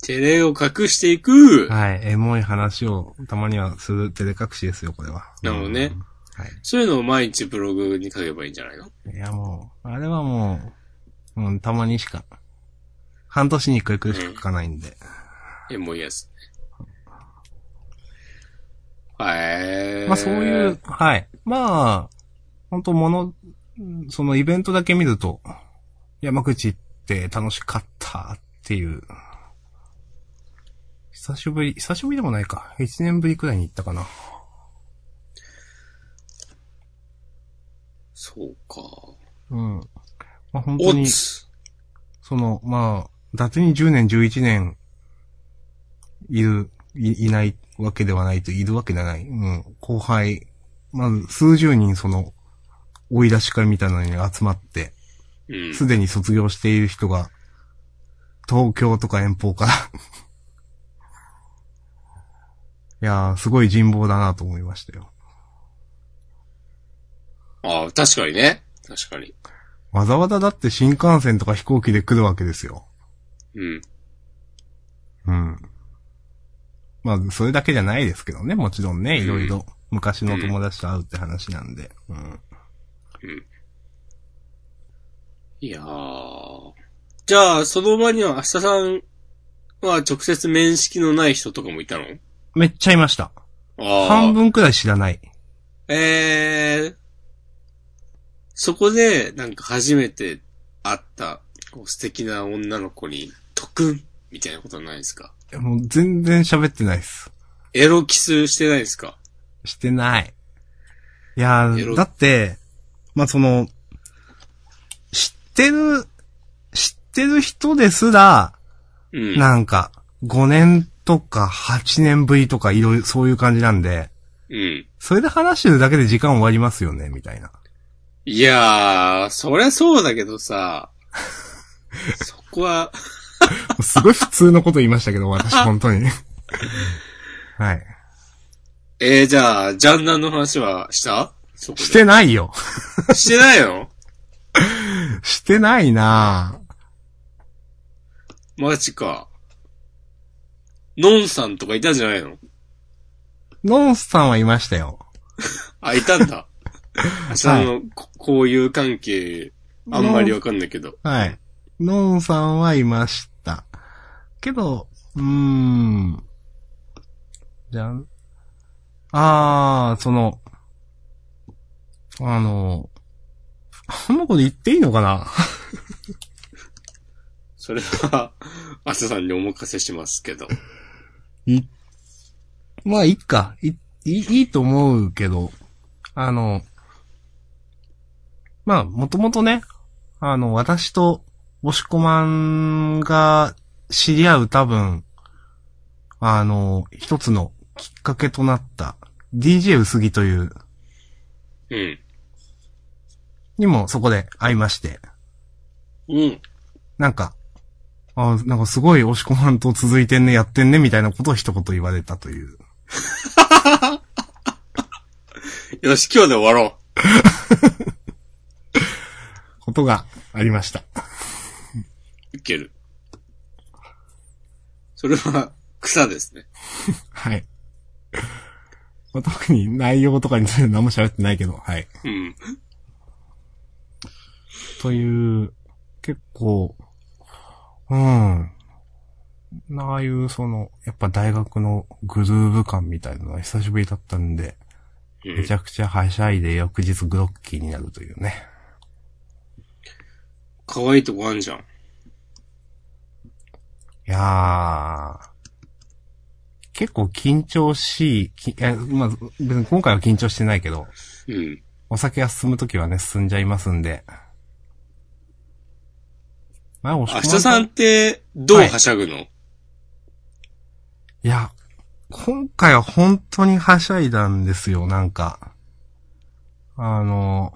照れを隠していく。はい。エモい話をたまにはする照れ隠しですよ、これは。なるほどねうん。はい。そういうのを毎日ブログに書けばいいんじゃないの？いやもう、あれはもう、うん、たまにしか、半年に一回くらいしか書かないんで。え、もういいやつ。へー。まあそういう、。はい。まあ、本当もの、そのイベントだけ見ると、山口って楽しかったっていう。久しぶり、久しぶりでもないか。一年ぶりくらいに行ったかな。そうか。うん。まあ本お当に、つ。その、まあ、伊達に10年、11年、いる、い、いないわけではないと、いるわけではない。うん。後輩、まず数十人その、追い出し会みたいなのに集まって、うん。すでに卒業している人が、東京とか遠方から [LAUGHS] いやー、すごい人望だなと思いましたよ。ああ、確かにね。確かに。わざわざだって新幹線とか飛行機で来るわけですよ。うん。うん。まあ、それだけじゃないですけどね、もちろんね、いろいろ、昔の友達と会うって話なんで。うん。いやー。じゃあ、その場には、明日さんは直接面識のない人とかもいたの？めっちゃいました。ああ。半分くらい知らない。えー、そこで、なんか初めて会った、こう素敵な女の子に、特訓みたいなことはないですか？いやもう全然喋ってないっす。エロキスしてないですか？してない。いやだって、まあ、その、知ってる、知ってる人ですら、うん。なんか、5年とか8年ぶりとかいろいろそういう感じなんで、うん。それで話してるだけで時間終わりますよね、みたいな。いやー、そりゃそうだけどさ、[LAUGHS] そこは、すごい普通のこと言いましたけど、私、[LAUGHS] 本当に。はい。えー、じゃあ、ジャンダンの話はした？してないよ。してないの？してないなぁマジか。ノンさんとかいたんじゃないの？ノンスさんはいましたよ。[LAUGHS] あ、いたんだ。あ、[LAUGHS] その、ここういう関係、あんまりわかんないけど。はい。ノンさんはいました。けど、うーん。じゃん。あー、その、あの、あんなこと言っていいのかな？[LAUGHS] それは、アサさんにお任せしますけど。い、まあ、いいか。い、いい、いいと思うけど、あの、まあ、もともとね、あの、私と、押し込まんが知り合う多分、あの、一つのきっかけとなった DJ 薄木という、うん。にもそこで会いまして、うん。なんか、あなんかすごい押し込まんと続いてんね、やってんね、みたいなことを一言言われたという。[LAUGHS] よし、今日で終わろ [LAUGHS] ことがありました。う。いける。それは、草ですね。[LAUGHS] はい。まあ、特に内容とかについて何も喋ってないけど、はい。うん。という、結構、うん。ああいう、その、やっぱ大学のグルーヴ感みたいなのは久しぶりだったんで、うんめちゃくちゃはしゃいで翌日グロッキーになるというね。可愛いとこあんじゃん。いやー、結構緊張しい、きえまあ、別に今回は緊張してないけど、うん。お酒が進むときはね、進んじゃいますんで。まあ、おし明日さんって、どうはしゃぐの、いや、今回は本当にはしゃいだんですよ、なんか。あの、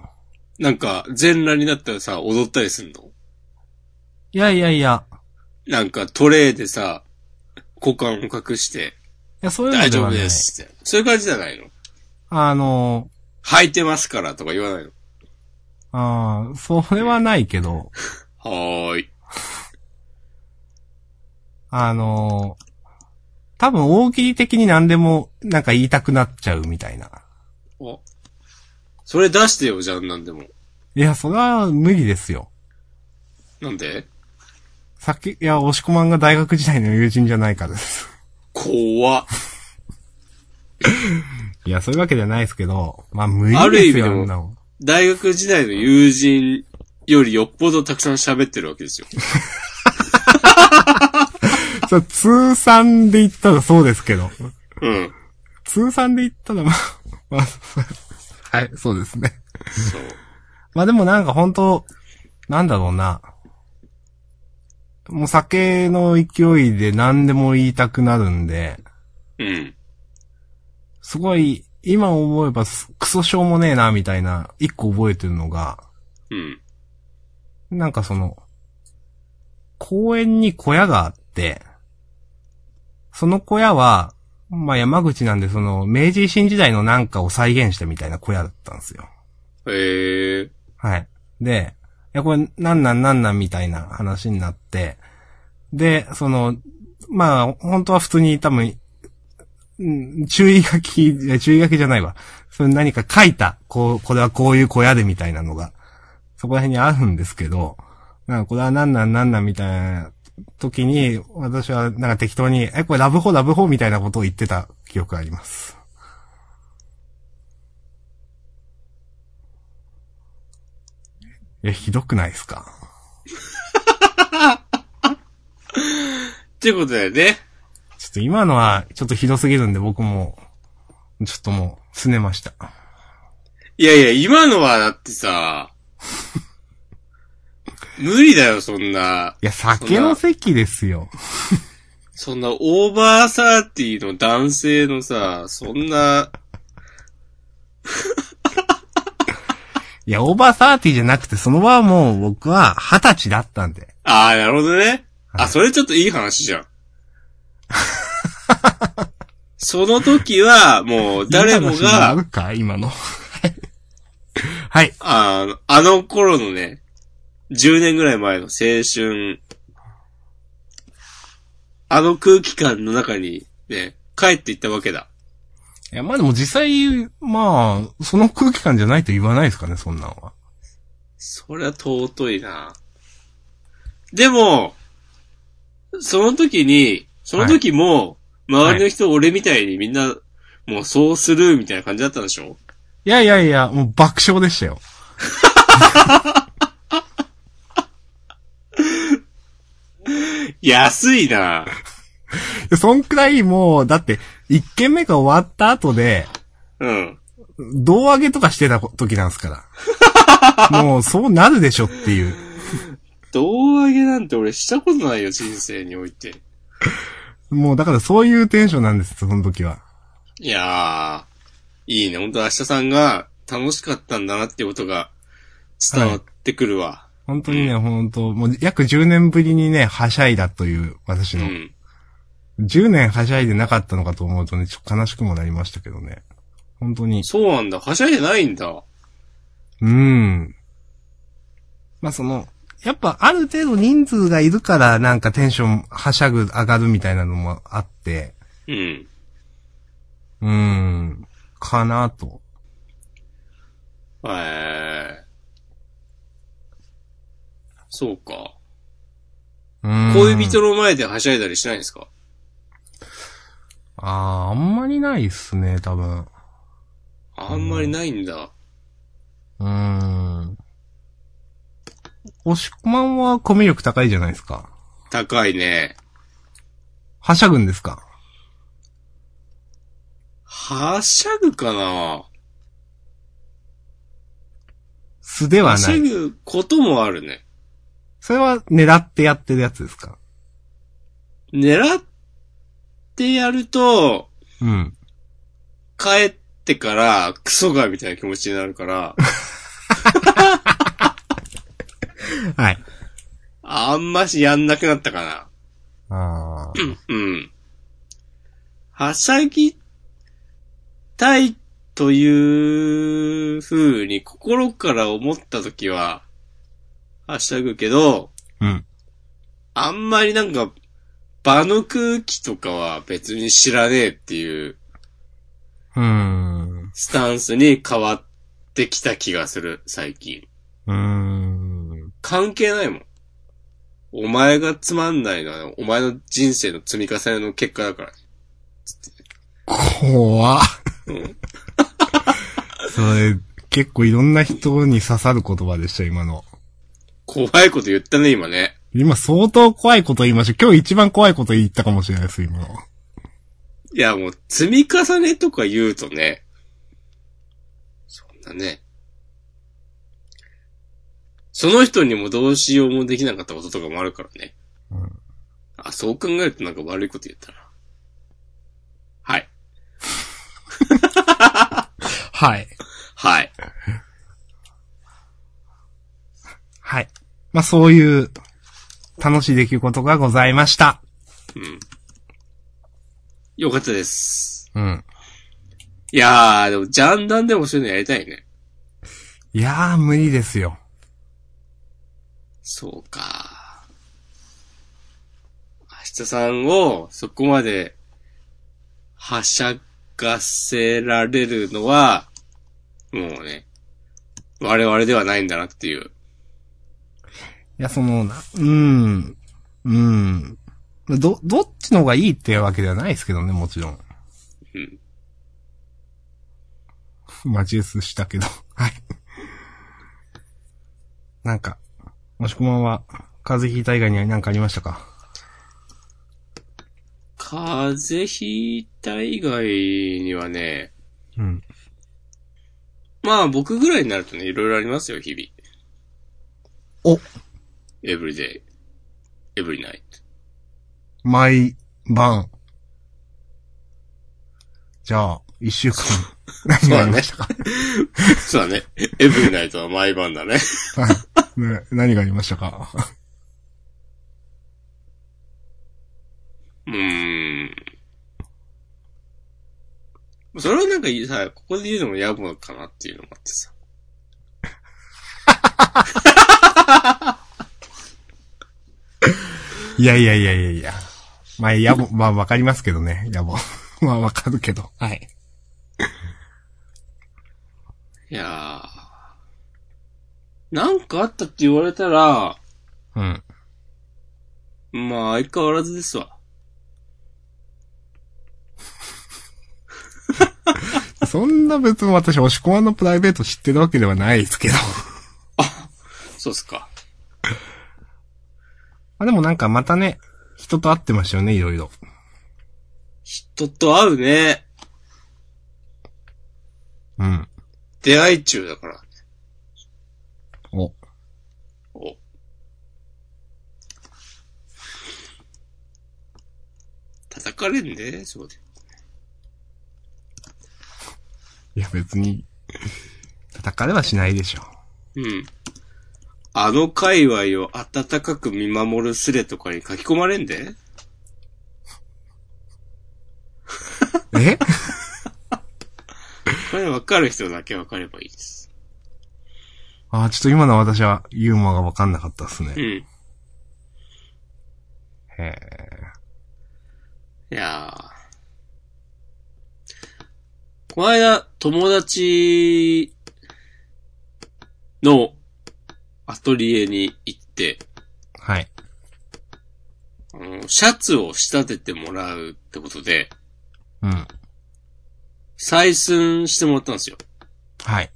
なんか、全裸になったらさ、踊ったりすんの？いやいやいや、なんか、トレイでさ、股間を隠して、いや、そういうの大丈夫ですって。そういう感じじゃないの？あの、履いてますからとか言わないの？あーそれはないけど、[LAUGHS] はーい。あの、多分大喜利的に何でもなんか言いたくなっちゃうみたいな。おそれ出してよ、じゃん、なんでも。いや、それは無理ですよ。なんで？さっき、いや、押し込まんが大学時代の友人じゃないからです。怖っ。[LAUGHS] いや、そういうわけじゃないですけど、まあ無理あるですよ、意味でもあんなの大学時代の友人よりよっぽどたくさん喋ってるわけですよ。[LAUGHS] そう、通算で言ったらそうですけど。うん。通算で言ったら、まあ、まあ、はい、そうですね。そう。まあでもなんか本当なんだろうな。もう酒の勢いで何でも言いたくなるんで、うん。すごい、今思えばすクソしょうもねえな、みたいな、一個覚えてるのが、うん。なんかその、公園に小屋があって、その小屋は、まあ山口なんでその、明治維新時代のなんかを再現したみたいな小屋だったんですよ。へえ。はい。で、いや、これ、なんなんなんなんみたいな話になって、で、その、まあ、本当は普通に多分、うん注意書き、注意書きじゃないわ。それ何か書いた、こう、これはこういう小屋でみたいなのが、そこら辺にあるんですけど、なんかこれはなんなんなんなんみたいな時に、私はなんか適当に、え、これラブホラブホみたいなことを言ってた記憶があります。え、ひどくないですか？っていうことだよね。ちょっと今のは、ちょっとひどすぎるんで僕も、ちょっともう、すねました。いやいや、今のはだってさ、無理だよ、そんな。いや、酒の席ですよ。そんなオーバーサーティーの男性のさ、そんな、[LAUGHS] いや、オーバーサーティーじゃなくて、その場はもう僕は二十歳だったんで。ああ、なるほどね。はいあ、それちょっといい話じゃん。[LAUGHS] その時は、もう、誰もいい話になが、るか今の。はい。あの、あの頃のね、10年ぐらい前の青春、あの空気感の中に、ね、帰っていったわけだ。いや、まあでも実際、まあ、その空気感じゃないと言わないですかね、そんなんは。そりゃ尊いな。でも、その時に、その時も、周りの人、俺みたいにみんな、もうそうするみたいな感じだったんでしょ？いやいやいや、もう爆笑でしたよ。[LAUGHS] 安いな。[LAUGHS] そんくらいもう、だって、一件目が終わった後で、うん。胴上げとかしてた時なんですから。[LAUGHS] もう、そうなるでしょっていう。胴上げなんて俺したことないよ、人生において。もう、だからそういうテンションなんです、その時は。いやー、いいね。ほんと明日さんが楽しかったんだなっていうことが伝わってくるわ。本当にね、本当もう約10年ぶりにね、はしゃいだという、私の。うん。10年はしゃいでなかったのかと思うとね、ちょっと悲しくもなりましたけどね。本当に。そうなんだ。はしゃいでないんだ。うーん。まあ、その、やっぱある程度人数がいるからなんかテンションはしゃぐ上がるみたいなのもあって、うん。うーん、かなと。えー。そうか。う恋人の前ではしゃいだりしないんですか？ああ、あんまりないっすね、多分。あんまりないんだ。うーん。押し込まんはコミュ力高いじゃないですか。高いね。はしゃぐんですか？はしゃぐかな？素でははしゃ。ぐこともあるね。それは狙ってやってるやつですか？狙ってやると、うん。帰ってからクソがみたいな気持ちになるから、はい。あんましやんなくなったかな。ああ。うん。はしゃぎたいという風に心から思ったときは、はしゃぐけど、うん。あんまりなんか、場の空気とかは別に知らねえっていううーん。スタンスに変わってきた気がする、最近。うーん。関係ないもん。お前がつまんないのは、お前の人生の積み重ねの結果だから。怖っ。うん。[LAUGHS] それ、結構いろんな人に刺さる言葉でした、今の。怖いこと言ったね、今ね。今相当怖いこと言いました。今日一番怖いこと言ったかもしれないです、今の。いや、もう、積み重ねとか言うとね、そんなね。その人にもどうしようもできなかったこととかもあるからね。うんあ、そう考えるとなんか悪いこと言ったな。[LAUGHS] はい。はい。はい。はい。まあ、そういう、楽しい出来事がございました。うん。よかったです。うん。いやー、でも、ジャンダンでもそういうのやりたいね。いやー、無理ですよ。そうか。明日さんをそこまではしゃがせられるのは、もうね、我々ではないんだなっていう。いや、その、なうーん。うん。ど、どっちの方がいいってわけではないですけどね、もちろん。うん。マジレスしたけど。[LAUGHS] はい。なんか、もしくまんは、風邪ひいた以外には何かありましたか？風邪ひいた以外にはね、うん。まあ僕ぐらいになるとね、いろいろありますよ、日々。おエブリデイ。エブリナイト。毎晩。じゃあ、一週間、何がありましたか、[LAUGHS] そうだね。エブリナイトは毎晩だね。はいね何がありましたか？うーん。それはなんかさ、ここで言うのも野暮かなっていうのもあってさ。[LAUGHS] いやいやいやいやいや。まあ、野暮、まあわかりますけどね、野暮。[LAUGHS] まあわかるけど。はい。いやー。なんかあったって言われたら、うん。まあ相変わらずですわ。[LAUGHS] そんな別に私、押し込まんのプライベート知ってるわけではないですけど。[LAUGHS] そうっすか。あ、でもなんかまたね、人と会ってましたよね、いろいろ。人と会うね。うん。出会い中だから。お。お。叩かれんね、そうで。いや別に、叩かれはしないでしょ。うん。あの界隈を温かく見守るスレとかに書き込まれんでえ？[LAUGHS] これわかる人だけわかればいいです。あーちょっと今の私はユーモアがわかんなかったっすね。うん。へえ。いやー。この間、友達のアトリエに行って、はい。あの、シャツを仕立ててもらうってことで、うん。採寸してもらったんですよ。はい。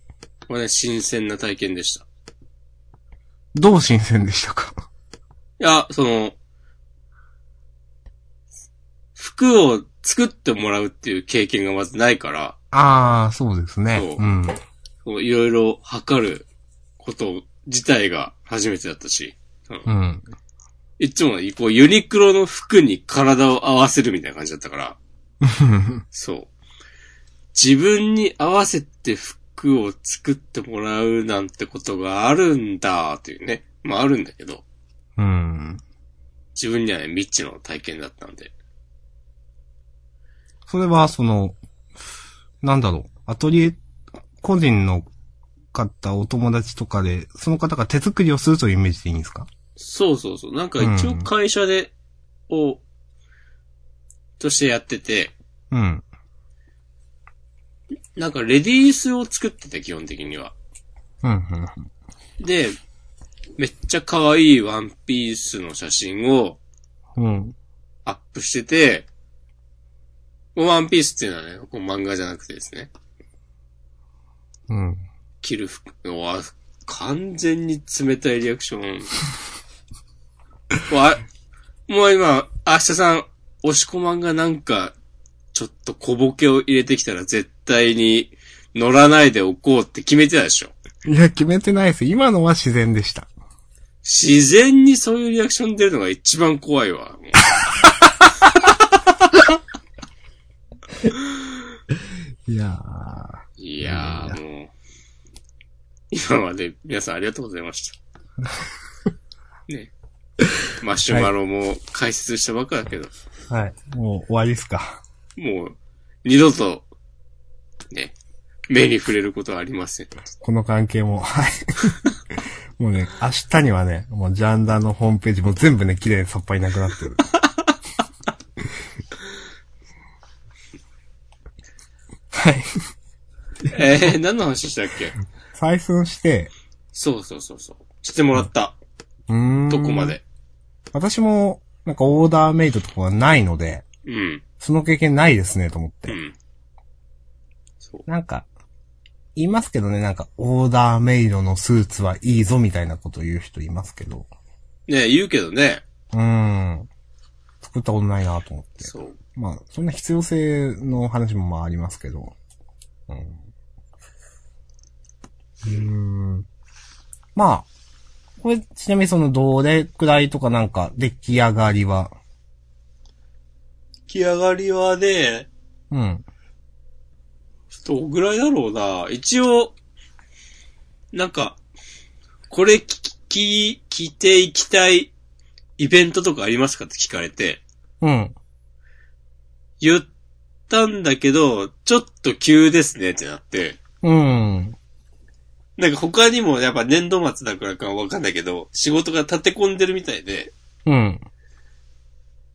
これね、新鮮な体験でした。どう新鮮でしたか？いや、その、服を作ってもらうっていう経験がまずないから、ああ、そうですね。そううん。いろいろ測ること自体が初めてだったし、うんうん。いつもこうユニクロの服に体を合わせるみたいな感じだったから、[LAUGHS] そう。自分に合わせて服を作ってもらうなんてことがあるんだっていうね。まああるんだけど、うん。自分にはね、未知の体験だったんで。それは、その、なんだろう。アトリエ、個人の方、お友達とかで、その方が手作りをするというイメージでいいんですか？そうそうそう。なんか一応会社で、を、としてやってて、うん。なんかレディースを作ってて、基本的には。うん、うん。で、めっちゃ可愛いワンピースの写真をうん。アップしてて、ワンピースっていうのはね、こう漫画じゃなくてですね、うん。着る服は、完全に冷たいリアクション。[LAUGHS] わもう今、明日さん、押し込まんがなんか、ちょっと小ボケを入れてきたら絶対に乗らないでおこうって決めてたでしょ。いや、決めてないです。今のは自然でした。自然にそういうリアクション出るのが一番怖いわ。い [LAUGHS] やいやーもう、[LAUGHS] 今まで皆さんありがとうございました。[LAUGHS] ね。マシュマロも解説したばっかだけど、ー。はい。もう終わりですか。もう、二度と、ね、目に触れることはありません。この関係も。はい。[LAUGHS] もうね、明日にはね、もうジャンダーのホームページも全部ね、綺麗にさっぱりなくなってる。はい。えー、何の話したっけ？採寸して、そうそうそうそう。してもらった。うーん。どこまで。私も、なんかオーダーメイドとかはないので、うん。その経験ないですね、と思って。うん。そう。なんか、言いますけどね、なんか、オーダーメイドのスーツはいいぞみたいなこと言う人いますけど。ね言うけどね。うーん。作ったことないなと思って。そう。まあ、そんな必要性の話もまあありますけど。うん。うーん。まあ、これ、ちなみにその、どれくらいとかなんか、出来上がりは？起上がりはね、うん。どぐらいだろうな。一応、なんか、これ聞き、聞いていきたいイベントとかありますかって聞かれて、うん。言ったんだけど、ちょっと急ですねってなって、うん。なんか他にもやっぱ年度末だからかわかんないけど、仕事が立て込んでるみたいで、うん。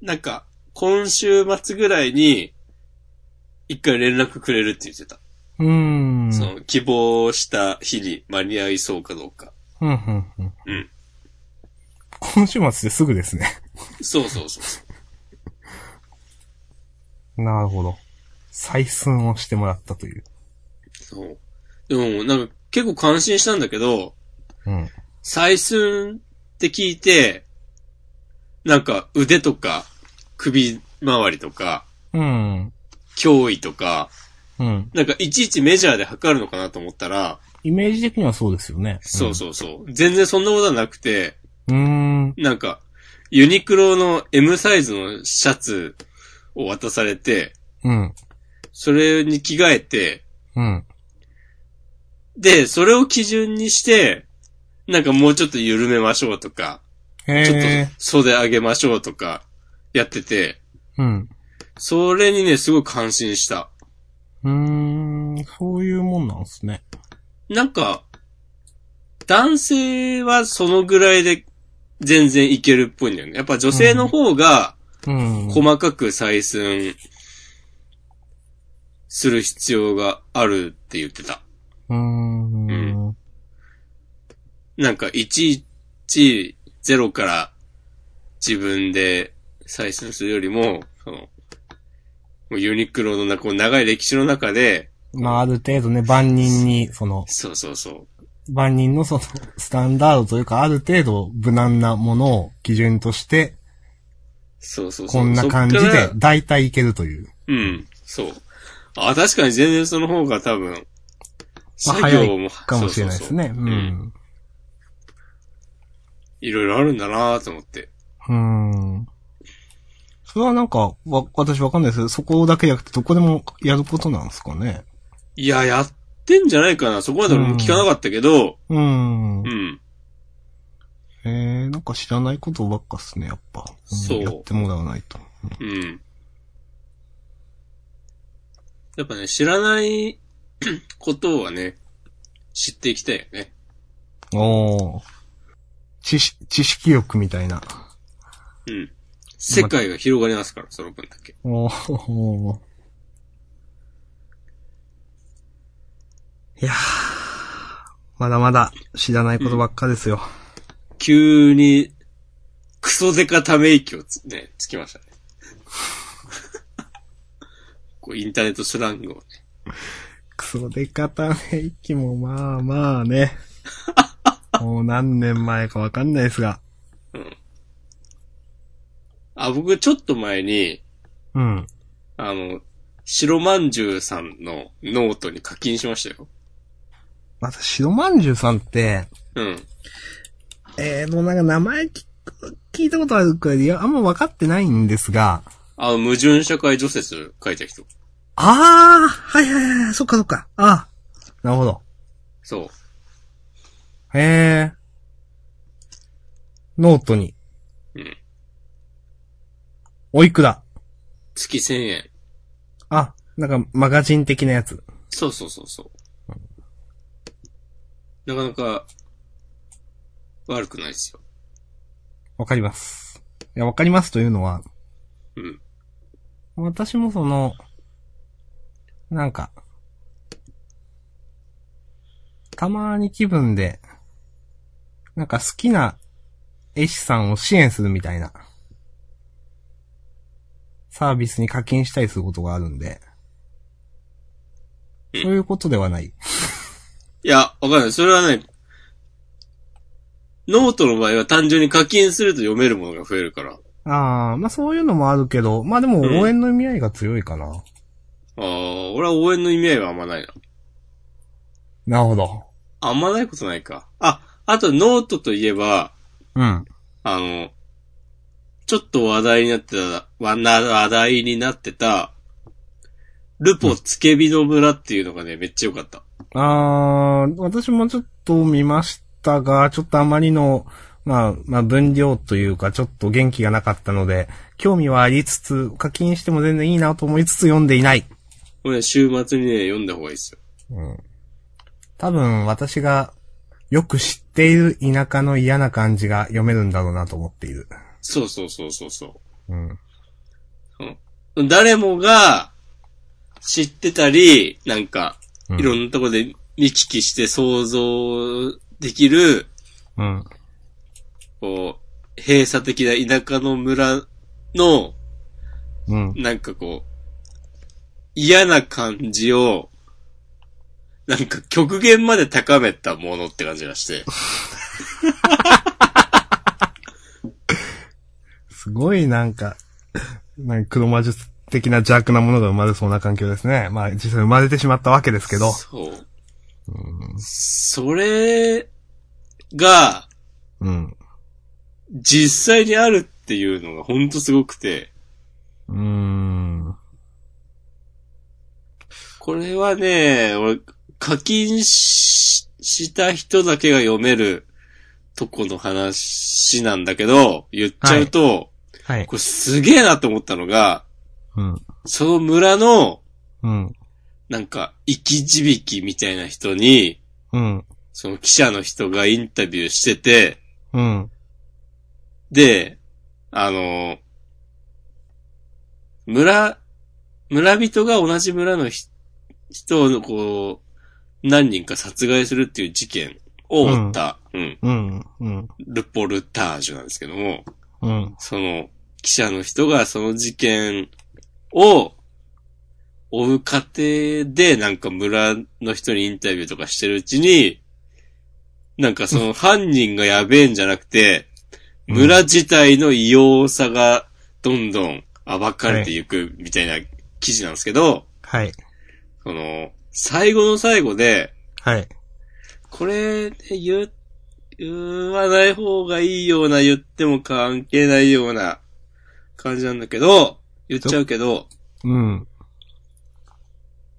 なんか、今週末ぐらいに、一回連絡くれるって言ってた。うーん。その、希望した日に間に合いそうかどうか。うん、うん、うん。うん。今週末ですぐですね。そうそうそうそう。[LAUGHS] なるほど。採寸をしてもらったという。そう。でも、なんか結構感心したんだけど、うん。採寸って聞いて、なんか腕とか首周りとかうん。胸囲とか、うん。なんかいちいちメジャーで測るのかなと思ったら、イメージ的にはそうですよね。そうそうそう。全然そんなことはなくて、うん。うーん。なんか、ユニクロの M サイズのシャツを渡されて、うん。それに着替えて、うん。で、それを基準にして、なんかもうちょっと緩めましょうとか、へちょっとえ。袖上げましょうとか、やってて、うん。それにね、すごい感心した。うーん。そういうもんなんですね。なんか、男性はそのぐらいで全然いけるっぽいんだよね。やっぱ女性の方がうん。細かく採寸する必要があるって言ってた。うーん。うなんか、いちいちゼロから自分で採寸するよりも、その、ユニクロのなこう長い歴史の中で、まあ、ある程度ね、万人に、その、そうそうそう。万人のその、スタンダードというか、ある程度無難なものを基準として、そうそうそう。こんな感じでそっから、大体いけるという。うん、そう。あ、確かに全然その方が多分、まあ、作早いかもしれないですね。うそうそうそううんん。いろいろあるんだなと思って。うん。それはなんか、わ、私わかんないですけど、そこだけじゃなくてどこでもやることなんですかね？いや、やってんじゃないかな。そこまで俺も聞かなかったけど、うん。うん。えー、なんか知らないことばっかっすね、やっぱ。んそうやってもらわないと。うん。やっぱね、知らない [CLEARS THROAT] ことはね、知っていきたいよね。おー。知識、知識欲みたいな。うん。世界が広がりますから、その分だけ。おー。いやー。まだまだ知らないことばっかですよ。急に、クソデカため息をつ、ね、つきましたね。[LAUGHS] こう、インターネットスラングをね。クソでかため息もまあまあね。[LAUGHS] もう何年前かわかんないですが。あ、僕ちょっと前に、うん。あの、白まんじゅうさんのノートに課金しましたよ。また、白まんじゅうさんって、うん。えー、もうなんか名前聞く聞いたことあるくらいで、いや、あんま分かってないんですが、あの、矛盾社会除説書いた人。あー、はいはいはい、そっかそっか。あー、なるほど。そう。へー。ノートに。うん。おいくら月1000円。あ、なんかマガジン的なやつ。そうそうそうそう。なかなか、悪くないですよ。わかります。いや、わかりますというのは、うん。私もその、なんか、たまに気分で、なんか好きな絵師さんを支援するみたいな、サービスに課金したりすることがあるんで、うんそういうことではない。いや、わかんない。それはね、ノートの場合は単純に課金すると読めるものが増えるから。ああ、まあそういうのもあるけど、まあでもうん応援の意味合いが強いかな。ああ、俺は応援の意味合いはあんまないな。なるほど。あんまないことないか。あ、あとノートといえば、うん。あの、ちょっと話題になってた、わな話題になってた、ルポつけびの村っていうのがね、めっちゃ良かった。あー、私もちょっと見ましたが、ちょっとあまりの、まあ、まあ分量というか、ちょっと元気がなかったので、興味はありつつ、課金しても全然いいなと思いつつ読んでいない。これね、週末にね、読んだ方がいいですよ。うん。多分、私がよく知っている田舎の嫌な感じが読めるんだろうなと思っている。そうそうそうそうそうん。う。誰もが知ってたり、なんか、うんいろんなところで見聞きして想像できる、うん。こう、閉鎖的な田舎の村の、うん。なんかこう、嫌な感じを、なんか極限まで高めたものって感じがして。[LAUGHS] すごいなんか、なんか黒魔術的な邪悪なものが生まれそうな環境ですね。まあ実際生まれてしまったわけですけど。そう。うん。それが、うん。実際にあるっていうのがほんとすごくて、うーん。これはね、俺、課金しした人だけが読めるとこの話なんだけど、言っちゃうと、はい。これすげえなと思ったのが、うん。その村の、うん。なんか、生き字引みたいな人に、うん。その記者の人がインタビューしてて、うん。で、あの、村、村人が同じ村のひ人をこう、何人か殺害するっていう事件を追った、うん、うん。うん。ルポルタージュなんですけども、うん。その記者の人がその事件を追う過程でなんか村の人にインタビューとかしてるうちに、なんかその犯人がやべえんじゃなくて、うん村自体の異様さがどんどん暴かれていくみたいな記事なんですけど、はい。その、最後の最後で、はい。これ、ね、言う、言わない方がいいような、言っても関係ないような感じなんだけど、言っちゃうけど、うん。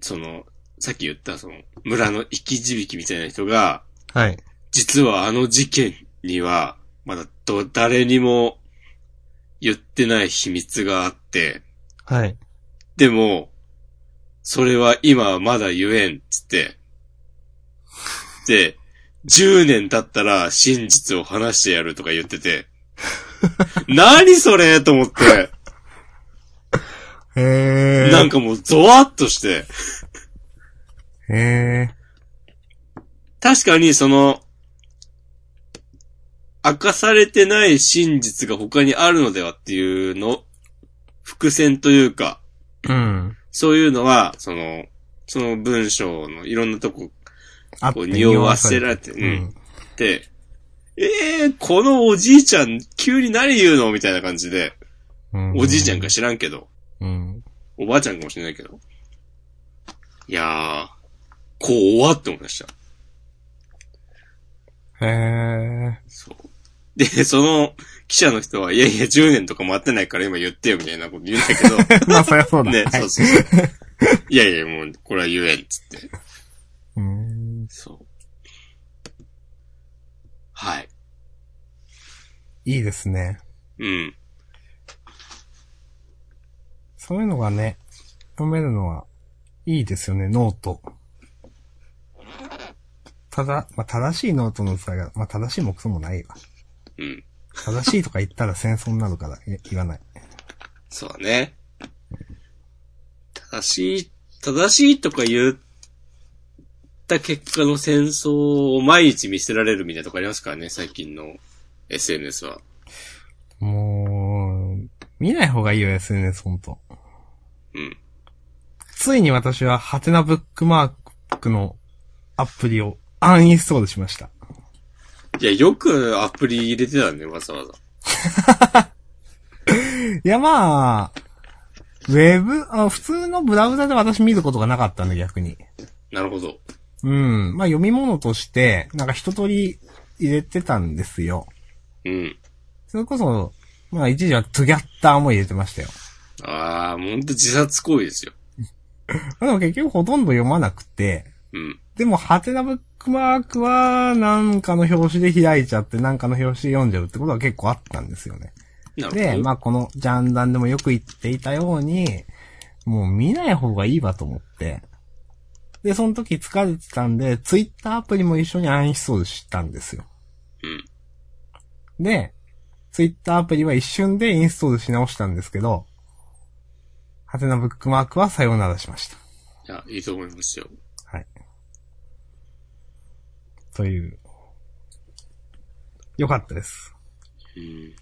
その、さっき言ったその、村の生き字引みたいな人が、はい。実はあの事件には、まだど、誰にも言ってない秘密があって、はい。でも、それは今はまだ言えん、つって。で、10年経ったら真実を話してやるとか言ってて。[LAUGHS] 何それと思って、へー。なんかもうゾワッとして。へ確かにその、明かされてない真実が他にあるのではっていうの、伏線というか、ー。うん。そういうのは、その、その文章のいろんなとこあこう匂わせられて、ううんん。で、ええー、このおじいちゃん、急に何言うの？みたいな感じで、うん。おじいちゃんか知らんけど、うん。おばあちゃんかもしれないけど。いやー、怖って思いました。へー。そう。で、その記者の人は、いやいや、10年とか待ってないから今言ってよ、みたいなこと言うんだけど、[LAUGHS] まあ、そりゃそうだ。ね、はいそうそうそう。いやいや、もう、これは言えん、つって。うん。そう。はい。いいですね。うん。そういうのがね、読めるのは、いいですよね、ノート。ただ、まあ、正しいノートの使いが、まあ、正しいもクソもないわ。うん。正しいとか言ったら戦争になるから、い言わない。そうだね。正しい、正しいとか言った結果の戦争を毎日見せられるみたいなとこありますからね、最近の SNS は。もう、見ない方がいいよ、SNS ほんと。うん。ついに私は、ハテナブックマークのアプリをアンインストールしました。いや、よくアプリ入れてたね、わざわざ。[LAUGHS] いや、まあ、ウェブ、あ普通のブラウザで私見ることがなかったんで、逆に。なるほど。うん。まあ、読み物として、なんか一通り入れてたんですよ。うん。それこそ、まあ、一時はトゥギャッターも入れてましたよ。ああ、ほんと自殺行為ですよ。[LAUGHS] でも結局ほとんど読まなくて、うん。でも、ハテナブックマークは、なんかの表紙で開いちゃって、なんかの表紙で読んじゃうってことは結構あったんですよね。で、まあ、このジャンダンでもよく言っていたように、もう見ない方がいいわと思って。で、その時疲れてたんで、ツイッターアプリも一緒にアンインストールしたんですよ。うん。で、ツイッターアプリは一瞬でインストールし直したんですけど、ハテナブックマークはさようならしました。いや、いいと思いますよ。はい。という。よかったです。うん。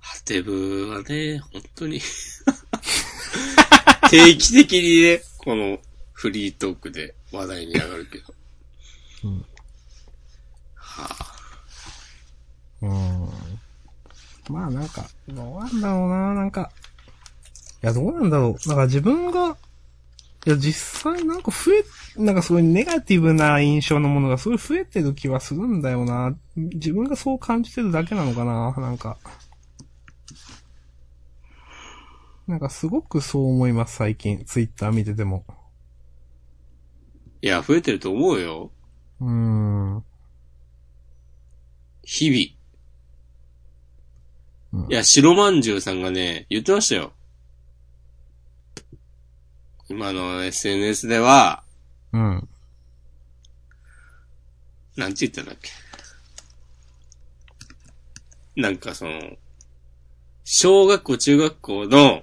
ハテブはね、本当に [LAUGHS] 定期的にね、このフリートークで話題に上がるけど。うんはあ。うーん。まあなんか、どうなんだろうな、なんか。いや、どうなんだろう。なんか自分が、いや、実際なんか増え、なんかそういうネガティブな印象のものがすごい増えてる気はするんだよな。自分がそう感じてるだけなのかな、なんか。なんかすごくそう思います、最近。ツイッター見てても。いや、増えてると思うよ。うーん。日々。うんいや、白まんじゅうさんがね、言ってましたよ。今の SNS では、うん。なんて言ったんだっけ？なんかその、小学校、中学校の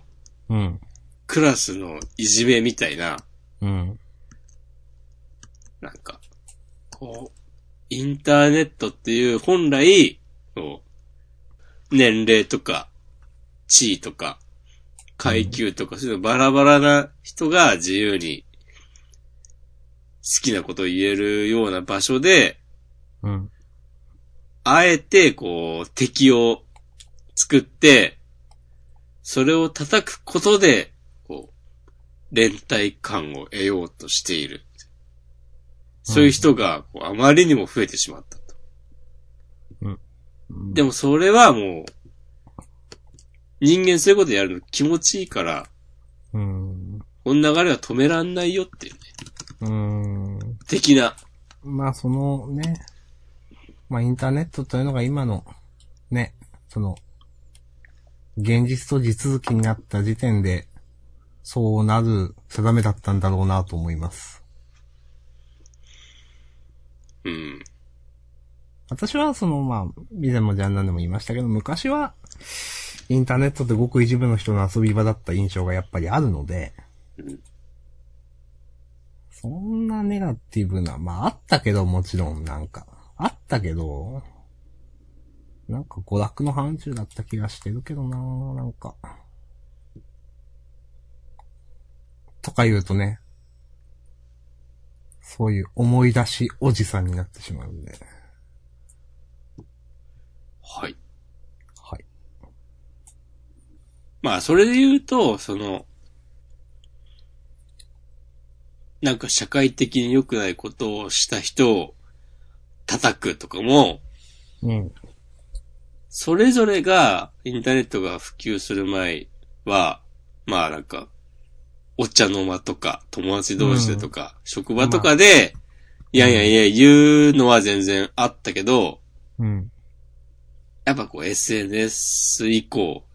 うん。クラスのいじめみたいな、うん。なんか、こう、インターネットっていう本来、こう、年齢とか、地位とか、階級とか、そういうのバラバラな人が自由に好きなことを言えるような場所で、うん。あえて、こう、敵を作って、それを叩くことで、こう、連帯感を得ようとしている。そういう人が、こうあまりにも増えてしまったと。でもそれはもう、人間そういうことやるの気持ちいいから、うん。この流れは止めらんないよっていうね。うん。的な。まあ、そのね、まあ、インターネットというのが今の、ね、その、現実と地続きになった時点で、そうなる定めだったんだろうなと思います。うん。私はその、まあ、以前もジャンナンでも言いましたけど、昔は、インターネットってごく一部の人の遊び場だった印象がやっぱりあるので、そんなネガティブな、まああったけどもちろんなんか、あったけど、なんか娯楽の範疇だった気がしてるけどななんか。とか言うとね、そういう思い出しおじさんになってしまうんで。はい。まあ、それで言うと、その、なんか社会的に良くないことをした人を叩くとかも、うん。それぞれがインターネットが普及する前は、まあなんか、お茶の間とか、友達同士でとか、職場とかで、いやいやいや言うのは全然あったけど、うん。やっぱこう SNS 以降ね、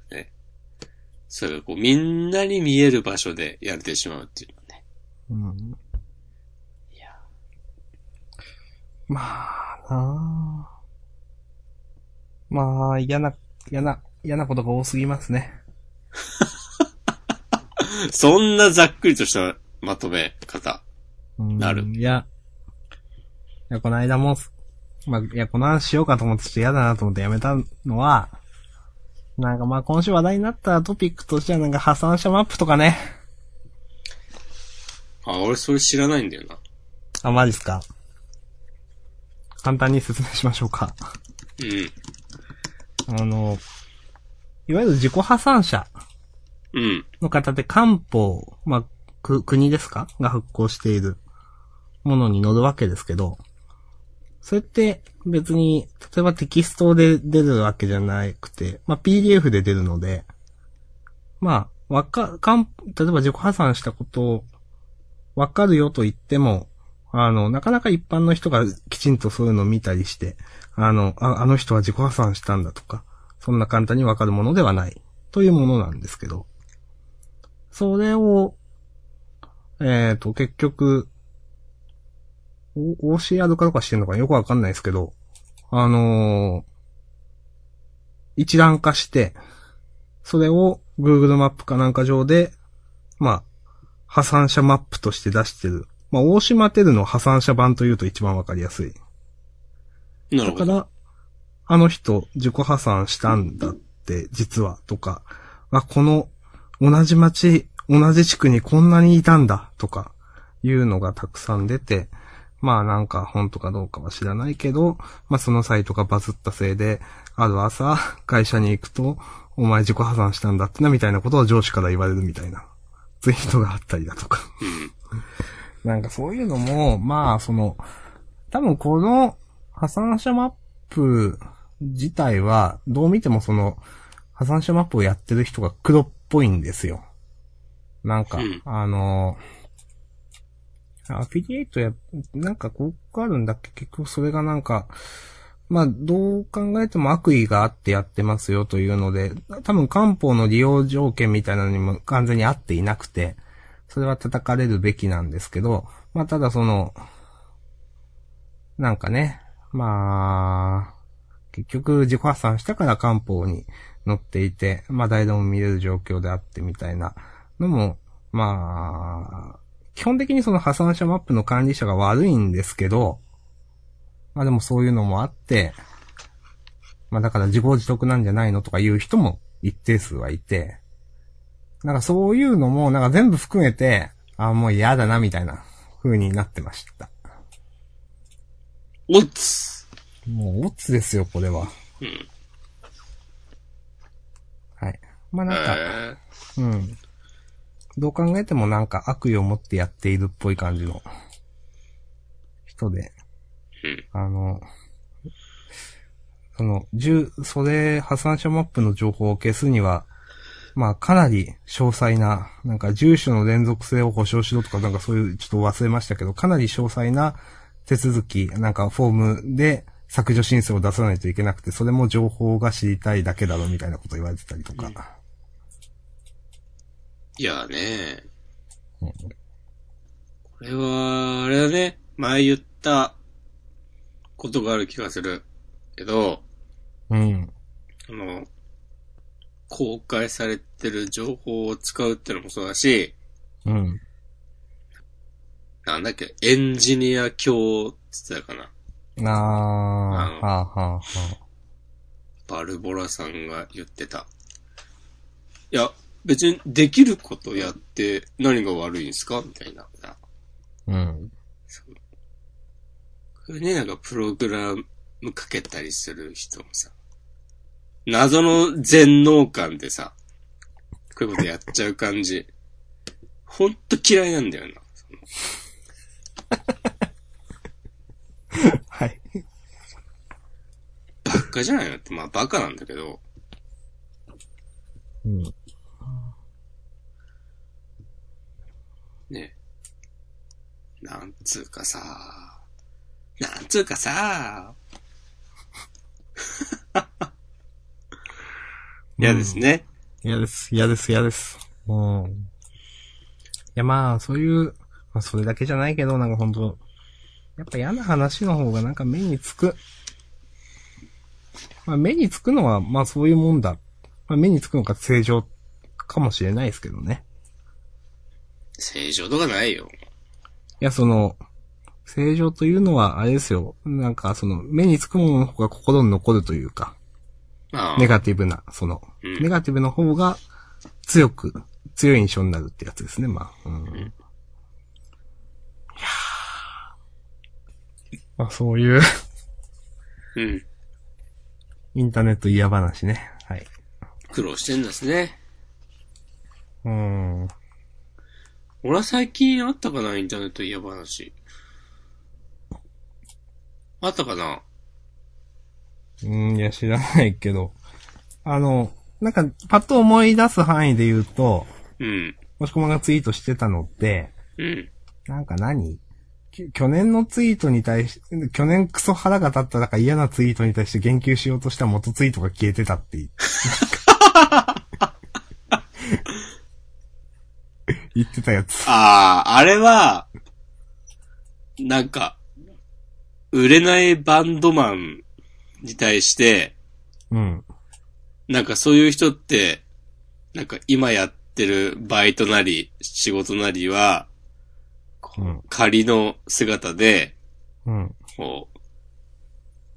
それがこうみんなに見える場所でやれてしまうっていうのはね。うん。いや。まあなあまあ、嫌な、嫌な、嫌なことが多すぎますね。[LAUGHS] そんなざっくりとしたまとめ方。うんなるいや、いや、この間も、まあ、いや、この話しようかと思ってちょっと嫌だなと思ってやめたのは、なんかまあ今週話題になったトピックとしてはなんか破産者マップとかね。あ、俺それ知らないんだよな。あ、マジっすか？簡単に説明しましょうか。うん。あの、いわゆる自己破産者うん。の方で漢方、まあ、く、国ですか？が発行しているものに乗るわけですけど、それって別に、例えばテキストで出るわけじゃなくて、まあ、PDF で出るので、まあ、わか、かん、例えば自己破産したことをわかるよと言っても、あの、なかなか一般の人がきちんとそういうのを見たりして、あの、ああの人は自己破産したんだとか、そんな簡単にわかるものではないというものなんですけど、それを、えっ、と、結局、OCR かどうかしてんのかよくわかんないですけど、あのー一覧化して、それを Google マップかなんか上で、まあ、破産者マップとして出してる。まあ、大島テルの破産者版というと一番わかりやすい。なるほど。だから、あの人自己破産したんだって、実は、とか、あ、この同じ町、同じ地区にこんなにいたんだ、とか、いうのがたくさん出て、まあなんか本当かどうかは知らないけど、まあそのサイトがバズったせいで、ある朝、会社に行くと、お前自己破産したんだってな、みたいなことを上司から言われるみたいな、ツイートがあったりだとか。うん。なんかそういうのも、まあ、その、多分この破産者マップ自体は、どう見てもその、破産者マップをやってる人が黒っぽいんですよ。なんか、うんあの、アフィリエイトや、なんかここあるんだっけ？結局それがなんか、まあ、どう考えても悪意があってやってますよというので、多分漢方の利用条件みたいなのにも完全に合っていなくて、それは叩かれるべきなんですけど、まあ、ただその、なんかね、まあ、結局自己破産したから漢方に載っていて、まあ誰でも見れる状況であってみたいなのも、まあ、基本的にその破産者マップの管理者が悪いんですけど、まあでもそういうのもあって、まあだから自業自得なんじゃないのとか言う人も一定数はいて、なんかそういうのもなんか全部含めて、あもう嫌だなみたいな風になってました。おっつもうオッツですよ、これは。うん。はい。まあなんか、えうん。どう考えてもなんか悪意を持ってやっているっぽい感じの人で、うんあの、その、十、それ、破産者マップの情報を消すには、まあかなり詳細な、なんか住所の連続性を保証しろとかなんかそういう、ちょっと忘れましたけど、かなり詳細な手続き、なんかフォームで削除申請を出さないといけなくて、それも情報が知りたいだけだろみたいなこと言われてたりとか。いやねうん。これは、あれだね。前言ったことがある気がする。けど、うん。あの、公開されてる情報を使うってのもそうだし、うん。なんだっけ、エンジニア教って言ってたかな。あー、はあのあ、はあ、はバルボラさんが言ってた。いや、別にできることやって何が悪いんですか？みたいな。あ。うん。これね、なんかプログラムかけたりする人もさ、謎の全能感でさ、こういうことやっちゃう感じ。ほんと嫌いなんだよな。そ [LAUGHS] のはい。バカじゃないの？って、まあバカなんだけど、うん。なんつうかさ、なんつうかさ、嫌ですね。嫌です、嫌です、嫌です。うん。いや、まあ、そういう、まあ、それだけじゃないけど、なんか本当やっぱ嫌な話の方がなんか目につく。まあ、目につくのは、まあそういうもんだ。まあ、目につくのが正常かもしれないですけどね。正常とかないよ。いや、その、正常というのは、あれですよ。なんか、その、目につくものの方が心に残るというか、ああネガティブな、その、うんネガティブの方が強く、強い印象になるってやつですね、まあ。うん。いやーまあそういううん。インターネット嫌話ね。はい。苦労してんですね。うーん。俺は最近あったかなインターネット嫌話。あったかな？うん、いや、知らないけど。あの、なんか、パッと思い出す範囲で言うと、うん。もしこまがツイートしてたのって、うん。なんか何？き去年のツイートに対し、去年クソ腹が立っただから嫌なツイートに対して言及しようとした元ツイートが消えてたって言 [LAUGHS] 言ってたやつ。ああ、あれは、なんか、売れないバンドマンに対して、うん。なんかそういう人って、なんか今やってるバイトなり、仕事なりは、うん。仮の姿で、うん。こ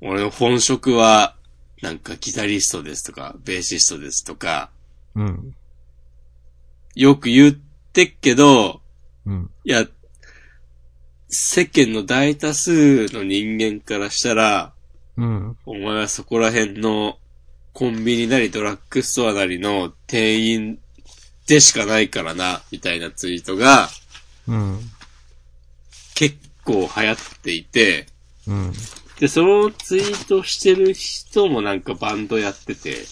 う、俺の本職は、なんかギタリストですとか、ベーシストですとか、うん。よく言ってっけど、うん。いや、世間の大多数の人間からしたら、うん。お前はそこら辺のコンビニなりドラッグストアなりの店員でしかないからな、みたいなツイートがうん。結構流行っていて、うん。で、そのツイートしてる人もなんかバンドやってて、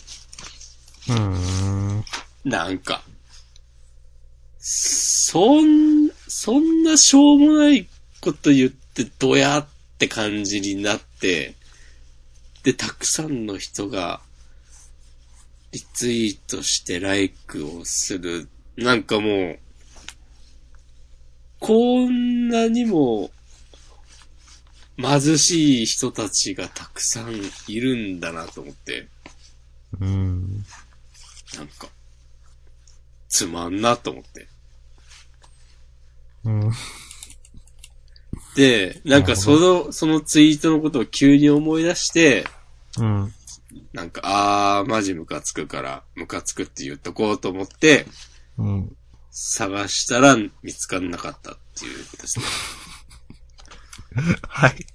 うん。なんか、そん、そんなしょうもないこと言ってどやって感じになって、で、たくさんの人が、リツイートしてライクをする。なんかもう、こんなにも、貧しい人たちがたくさんいるんだなと思って。うん。なんか、つまんなと思って。うん。で、なんかその、そのツイートのことを急に思い出して、うん。なんか、あー、マジムカつくから、ムカつくって言っとこうと思って、うん。探したら見つかんなかったっていうことですね。[LAUGHS] はい。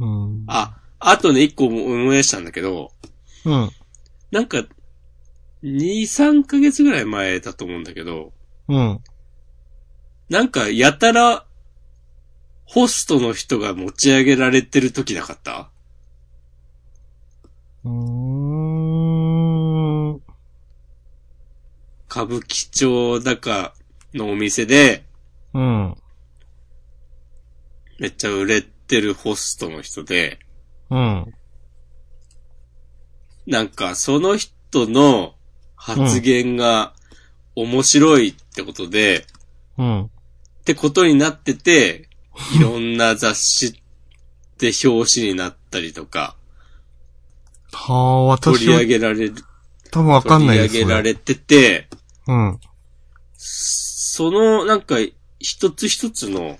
うん。あ、あとね、一個思い出したんだけど、うん。なんか、2、3ヶ月ぐらい前だと思うんだけど、うん。なんか、やたら、ホストの人が持ち上げられてる時なかった？うーん。歌舞伎町だかのお店で、うん。めっちゃ売れてるホストの人で、うん。なんかその人の発言が面白いってことで、うん。ってことになってて、いろんな雑誌で表紙になったりとか、はあ、私は取り上げられる、多分わかん取り上ないです。げられてて、うん。そのなんか一つ一つの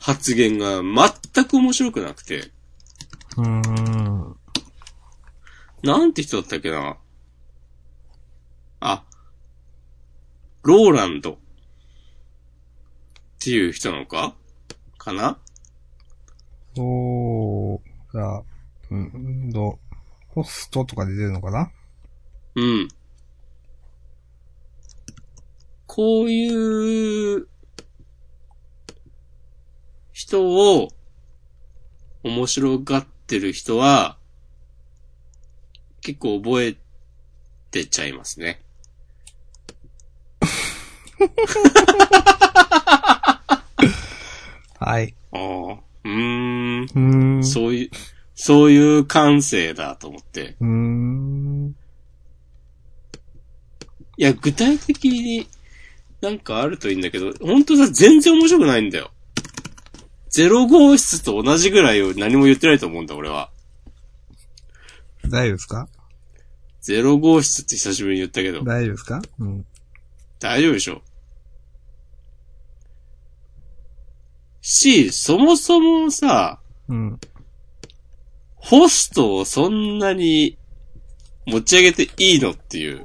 発言が全く面白くなくて、うーん。なんて人だったっけなあ、ローランドっていう人なのか？かな？そう、だ、うん。と、ホストとかで出るのかな？うん。こういう人を面白がってる人は結構覚えてちゃいますね。[LAUGHS] はい。ああ、うーん。ん。そういう、そういう感性だと思って。うーん。いや、具体的になんかあるといいんだけど、本当さ、全然面白くないんだよ。ゼロ号室と同じぐらいを何も言ってないと思うんだ、俺は。大丈夫ですか？ゼロ号室って久しぶりに言ったけど、大丈夫ですか？うん。大丈夫でしょ。し、そもそもさ、うん。ホストをそんなに持ち上げていいのっていう。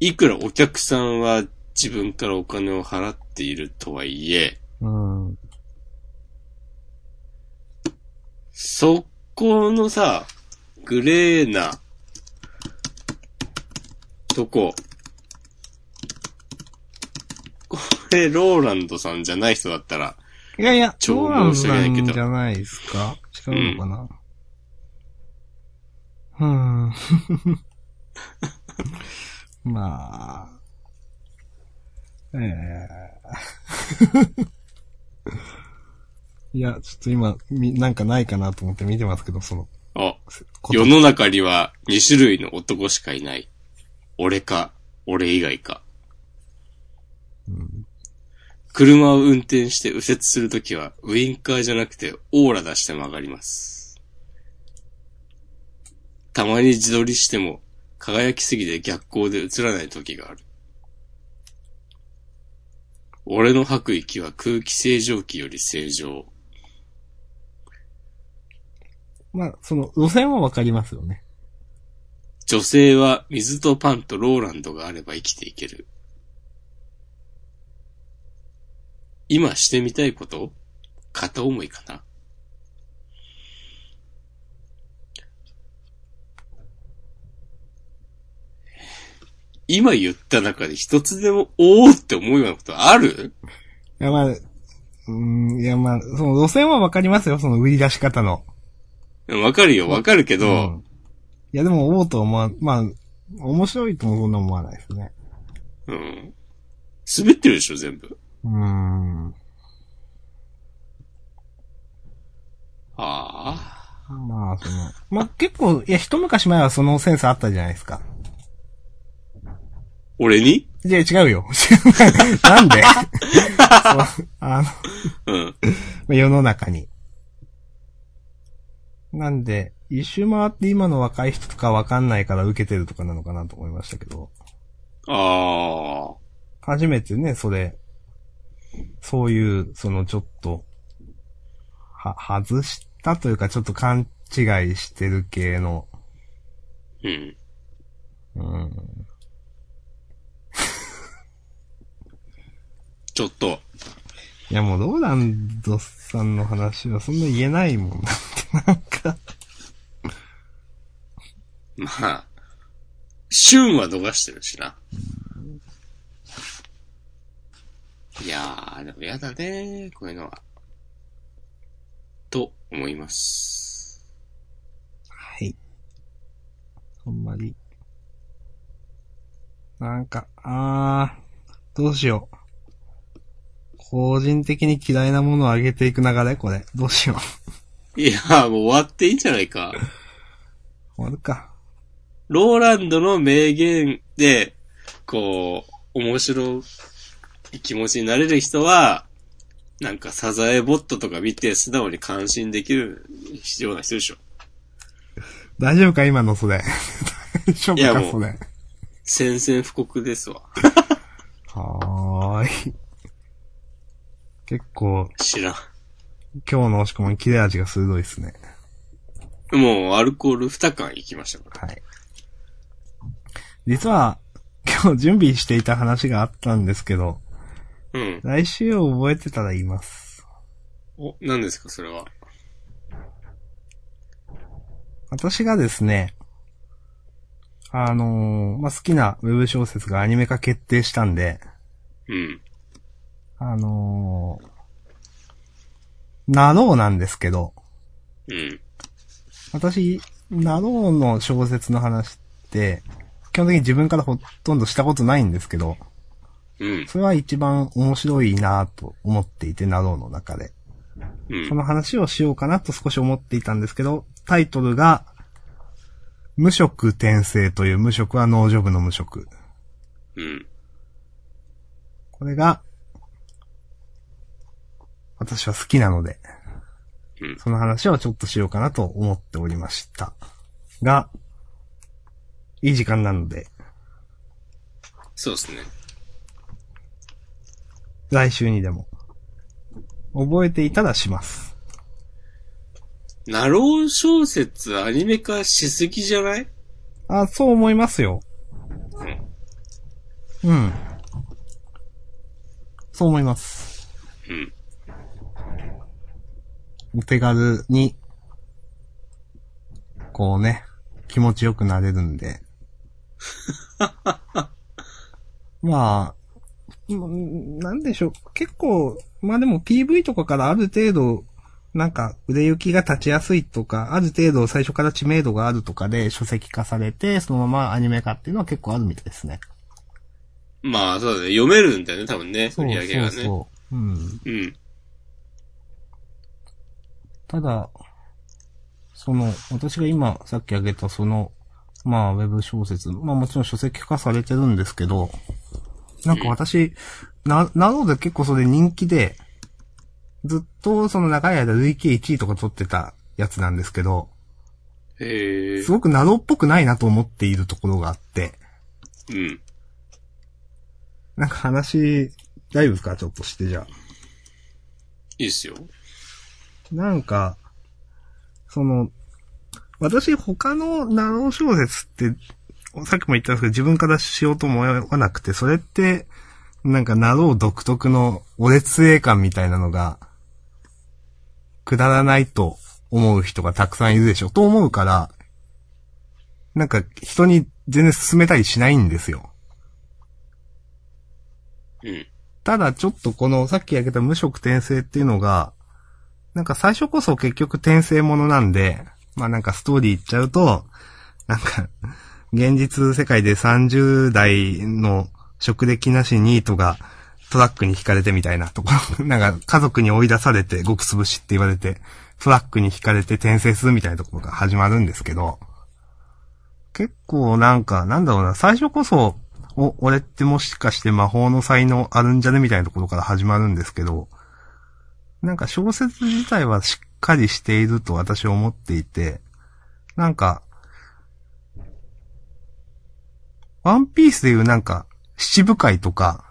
いくらお客さんは自分からお金を払っているとはいえ、うん。そこのさ、グレーな、とこ、これ、ローランドさんじゃない人だったら、いやいや、超申し訳ないけどじゃないですか？違うのかな？うーん。[LAUGHS] まあ。ええ [LAUGHS] いや、ちょっと今、み、なんかないかなと思って見てますけど、その、あ、世の中には2種類の男しかいない。俺か、俺以外か。車を運転して右折するときは、ウインカーじゃなくてオーラ出して曲がります。たまに自撮りしても、輝きすぎて逆光で映らないときがある。俺の吐く息は空気清浄機より正常。まあ、その、路線はわかりますよね。女性は水とパンとローランドがあれば生きていける。今してみたいこと？片思いかな？今言った中で一つでも、おーって思うようなことある？いや、まあ、うーん、いや、まあ、その路線はわかりますよ、その売り出し方の。わかるよ、わかるけど、うんいや、でも、おうとは思わ、まあ、面白いともそんな思わないですね。うん。滑ってるでしょ、全部。うーん。ああ。まあ、その、まあ結構、いや、一昔前はそのセンスあったじゃないですか。俺に？いや、違うよ。[LAUGHS] なんで？そ [LAUGHS] うあうん。の、世の中に。なんで、一周回って今の若い人とかわかんないから受けてるとかなのかなと思いましたけど。ああ。初めてね、それ、そういう、そのちょっと、は、外したというかちょっと勘違いしてる系の、うん。うん。ちょっと、いやもうローランドさんの話はそんな言えないもんだって、なんか。まあ、旬は逃してるしな。いやー、でもやだねこういうのは。と思います。はい。あんまり。なんか、あー、どうしよう。個人的に嫌いなものを上げていく流れこれ。どうしよう。[LAUGHS] いやー、もう終わっていいんじゃないか。終わるか。ローランドの名言で、こう、面白い気持ちになれる人は、なんかサザエボットとか見て素直に感心できるような人でしょ。大丈夫か今のそれ？大丈夫いやもうかそれ。宣戦布告ですわ。はーい。結構、知らん。今日の押し込みに切れ味が鋭いですね。もうアルコール2缶いきましたから。はい。実は、今日準備していた話があったんですけど、うん。来週を覚えてたら言います。お、何ですか、それは？私がですね、あのーまあ、好きなウェブ小説がアニメ化決定したんで、うん。あのーなろうなんですけど、うん。私、なろうの小説の話って、基本的に自分からほとんどしたことないんですけど、うん。それは一番面白いなと思っていて、なろうの中で。うんそ。の話をしようかなと少し思っていたんですけど、タイトルが、無職転生という無職は農場部の無職。うん。これが、私は好きなので、うんその話をちょっとしようかなと思っておりました。が、いい時間なので、そうですね。来週にでも、覚えていたらします。ナロー小説アニメ化しすぎじゃない？あ、そう思いますよ。うん。そう思います。うん。お手軽にこうね、気持ちよくなれるんで。[LAUGHS] まあ、うんなんでしょう。結構、まあでも PV とかからある程度、なんか売れ行きが立ちやすいとか、ある程度最初から知名度があるとかで書籍化されて、そのままアニメ化っていうのは結構あるみたいですね。まあ、そうだね。読めるんだよね、多分ね。売り上げがね。そうそう。うん。うん。ただ、その、私が今さっき挙げたその、まあ、ウェブ小説、まあもちろん書籍化されてるんですけど、なんか私、な、なので結構それ人気で、ずっとその長い間累計1位とか取ってたやつなんですけど、へえす。ごくナローっぽくないなと思っているところがあって、うん。なんか話、大丈夫ですか？ちょっとしてじゃあ。いいっすよ。なんか、その、私他のなろう小説って、さっきも言ったんですけど、自分からしようと思わなくて、それって、なんかなろう独特の俺つえー感みたいなのが、くだらないと思う人がたくさんいるでしょ、と思うから、なんか人に全然勧めたりしないんですよ。うん。ただちょっとこのさっき挙げた無色転生っていうのが、なんか最初こそ結局転生ものなんで、まあなんかストーリー言っちゃうと、なんか、現実世界で30代の職歴なしニートがトラックに引かれてみたいなところ、[LAUGHS] なんか家族に追い出されて極潰しって言われて、トラックに引かれて転生するみたいなところが始まるんですけど、結構なんか、なんだろうな、最初こそ、お、俺ってもしかして魔法の才能あるんじゃねみたいなところから始まるんですけど、なんか小説自体はしっかりしていると私は思っていて、なんか、ワンピースでいうなんか、七部会とか、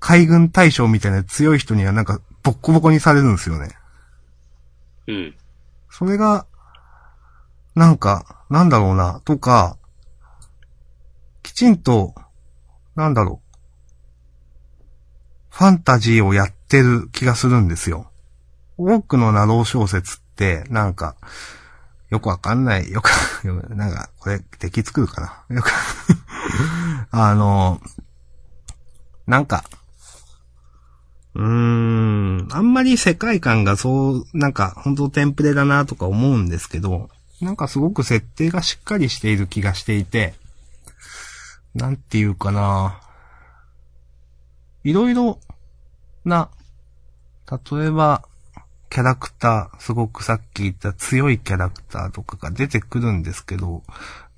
海軍大将みたいな強い人にはなんか、ボッコボコにされるんですよね。うん。それが、なんか、なんだろうな、とか、きちんと、なんだろう、ファンタジーをやってる気がするんですよ。多くのナロー小説って、なんか、よくわかんない、よく、[LAUGHS] なんか、これ、敵作るかな。よく、[LAUGHS] あの、なんか、うーん、あんまり世界観がそう、なんか、本当テンプレだなとか思うんですけど、なんかすごく設定がしっかりしている気がしていて、なんていうかな、いろいろな、例えば、キャラクター、すごくさっき言った強いキャラクターとかが出てくるんですけど、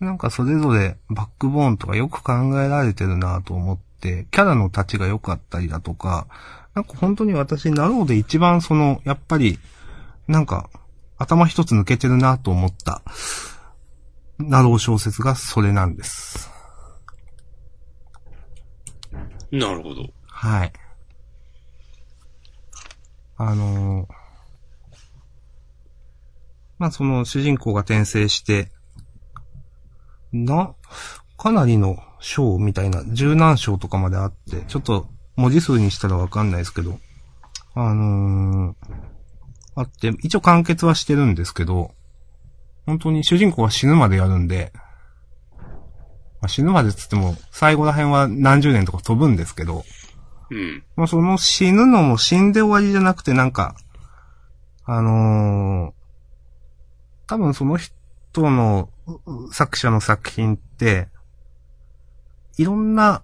なんかそれぞれバックボーンとかよく考えられてるなと思って、キャラの立ちが良かったりだとか、なんか本当に私、なろうで一番その、やっぱり、なんか、頭一つ抜けてるなと思った、なろう小説がそれなんです。なるほど。はい。あのーまあ、その主人公が転生して、な、かなりの章みたいな、十何章とかまであって、ちょっと文字数にしたらわかんないですけど、あのーあって、一応完結はしてるんですけど、本当に主人公は死ぬまでやるんで、まあ、死ぬまでっつっても、最後ら辺は何十年とか飛ぶんですけど、うん。まあ、その死ぬのも死んで終わりじゃなくてなんか、あのー多分その人の作者の作品って、いろんな、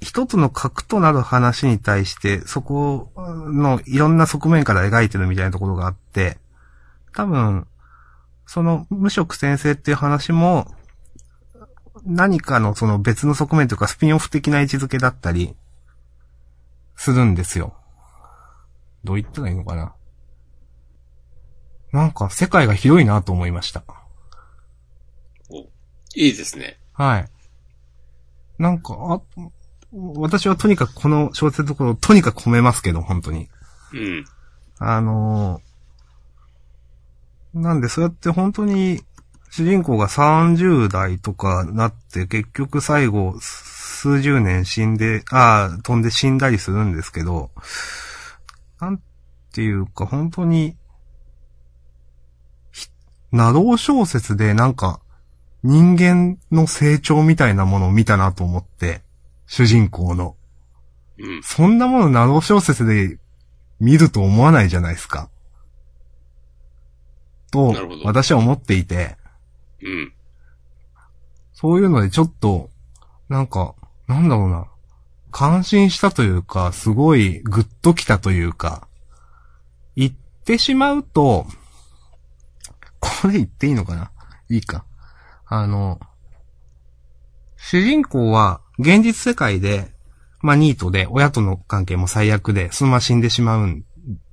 一つの核となる話に対して、そこのいろんな側面から描いてるみたいなところがあって、多分、その無職先生っていう話も、何かのその別の側面というかスピンオフ的な位置づけだったり、するんですよ。どう言ったらいいのかな。なんか世界が広いなと思いました。お、いいですね。はい。なんか、あ、私はとにかくこの小説のところをとにかく褒めますけど、本当に。うん。あのーなんでそうやって本当に主人公が30代とかなって結局最後数十年死んで、ああ、飛んで死んだりするんですけど、なんていうか本当になろう小説でなんか、人間の成長みたいなものを見たなと思って、主人公の。うん。そんなものなろう小説で見ると思わないじゃないですか。と私は思っていて、うん。そういうのでちょっと、なんか、なんだろうな。感心したというか、すごいグッときたというか、言ってしまうと、これ言っていいのかな？いいか。あの、主人公は現実世界で、まあニートで親との関係も最悪で、そのまま死んでしまうん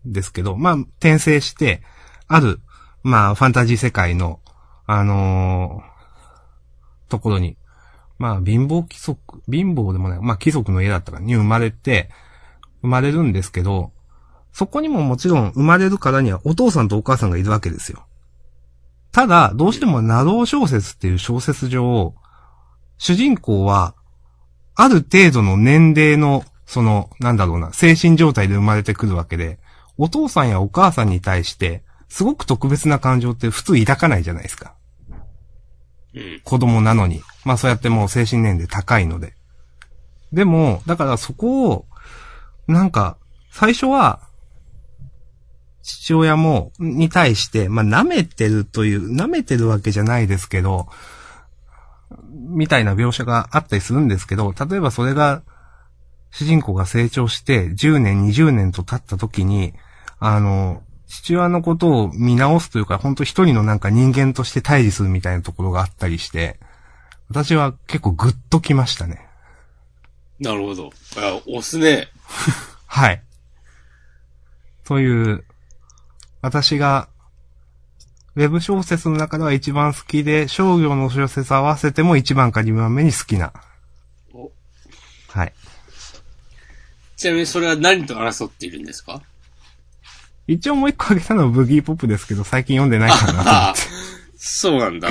ですけど、まあ転生して、ある、まあファンタジー世界の、あのーところに、まあ貧乏貴族、貧乏でもない、まあ貴族の家だったからに生まれて、生まれるんですけど、そこにももちろん生まれるからにはお父さんとお母さんがいるわけですよ。ただ、どうしてもナロー小説っていう小説上、主人公は、ある程度の年齢の、その、なんだろうな、精神状態で生まれてくるわけで、お父さんやお母さんに対して、すごく特別な感情って普通抱かないじゃないですか。うん。子供なのに。まあそうやってもう精神年齢高いので。でも、だからそこを、なんか、最初は、父親も、に対して、まあ舐めてるという、舐めてるわけじゃないですけど、みたいな描写があったりするんですけど、例えばそれが、主人公が成長して10年、20年と経った時に、あの、父親のことを見直すというか、本当一人のなんか人間として対峙するみたいなところがあったりして、私は結構グッときましたね。なるほど。あ、押すね。[LAUGHS] はい。という、私が、ウェブ小説の中では一番好きで、商業の小説合わせても一番か二番目に好きな。おはい。ちなみにそれは何と争っているんですか？一応もう一個挙げたのはブギーポップですけど、最近読んでないかなと思あって。[LAUGHS] そうなんだ。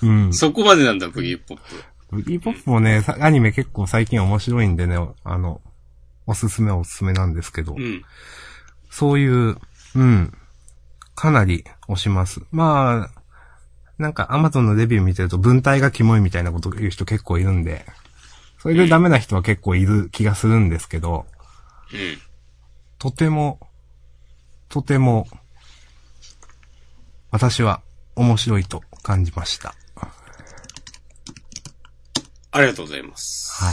うん。そこまでなんだ、ブギーポップ。ブギーポップもね、さアニメ結構最近面白いんでね、あの、おすすめはおすすめなんですけど、うん。そういう、うん、かなり推します。まあ、なんかアマゾンのレビュー見てると文体がキモいみたいなこと言う人結構いるんで、それでダメな人は結構いる気がするんですけど、うん。とても、とても、私は面白いと感じました。ありがとうございます。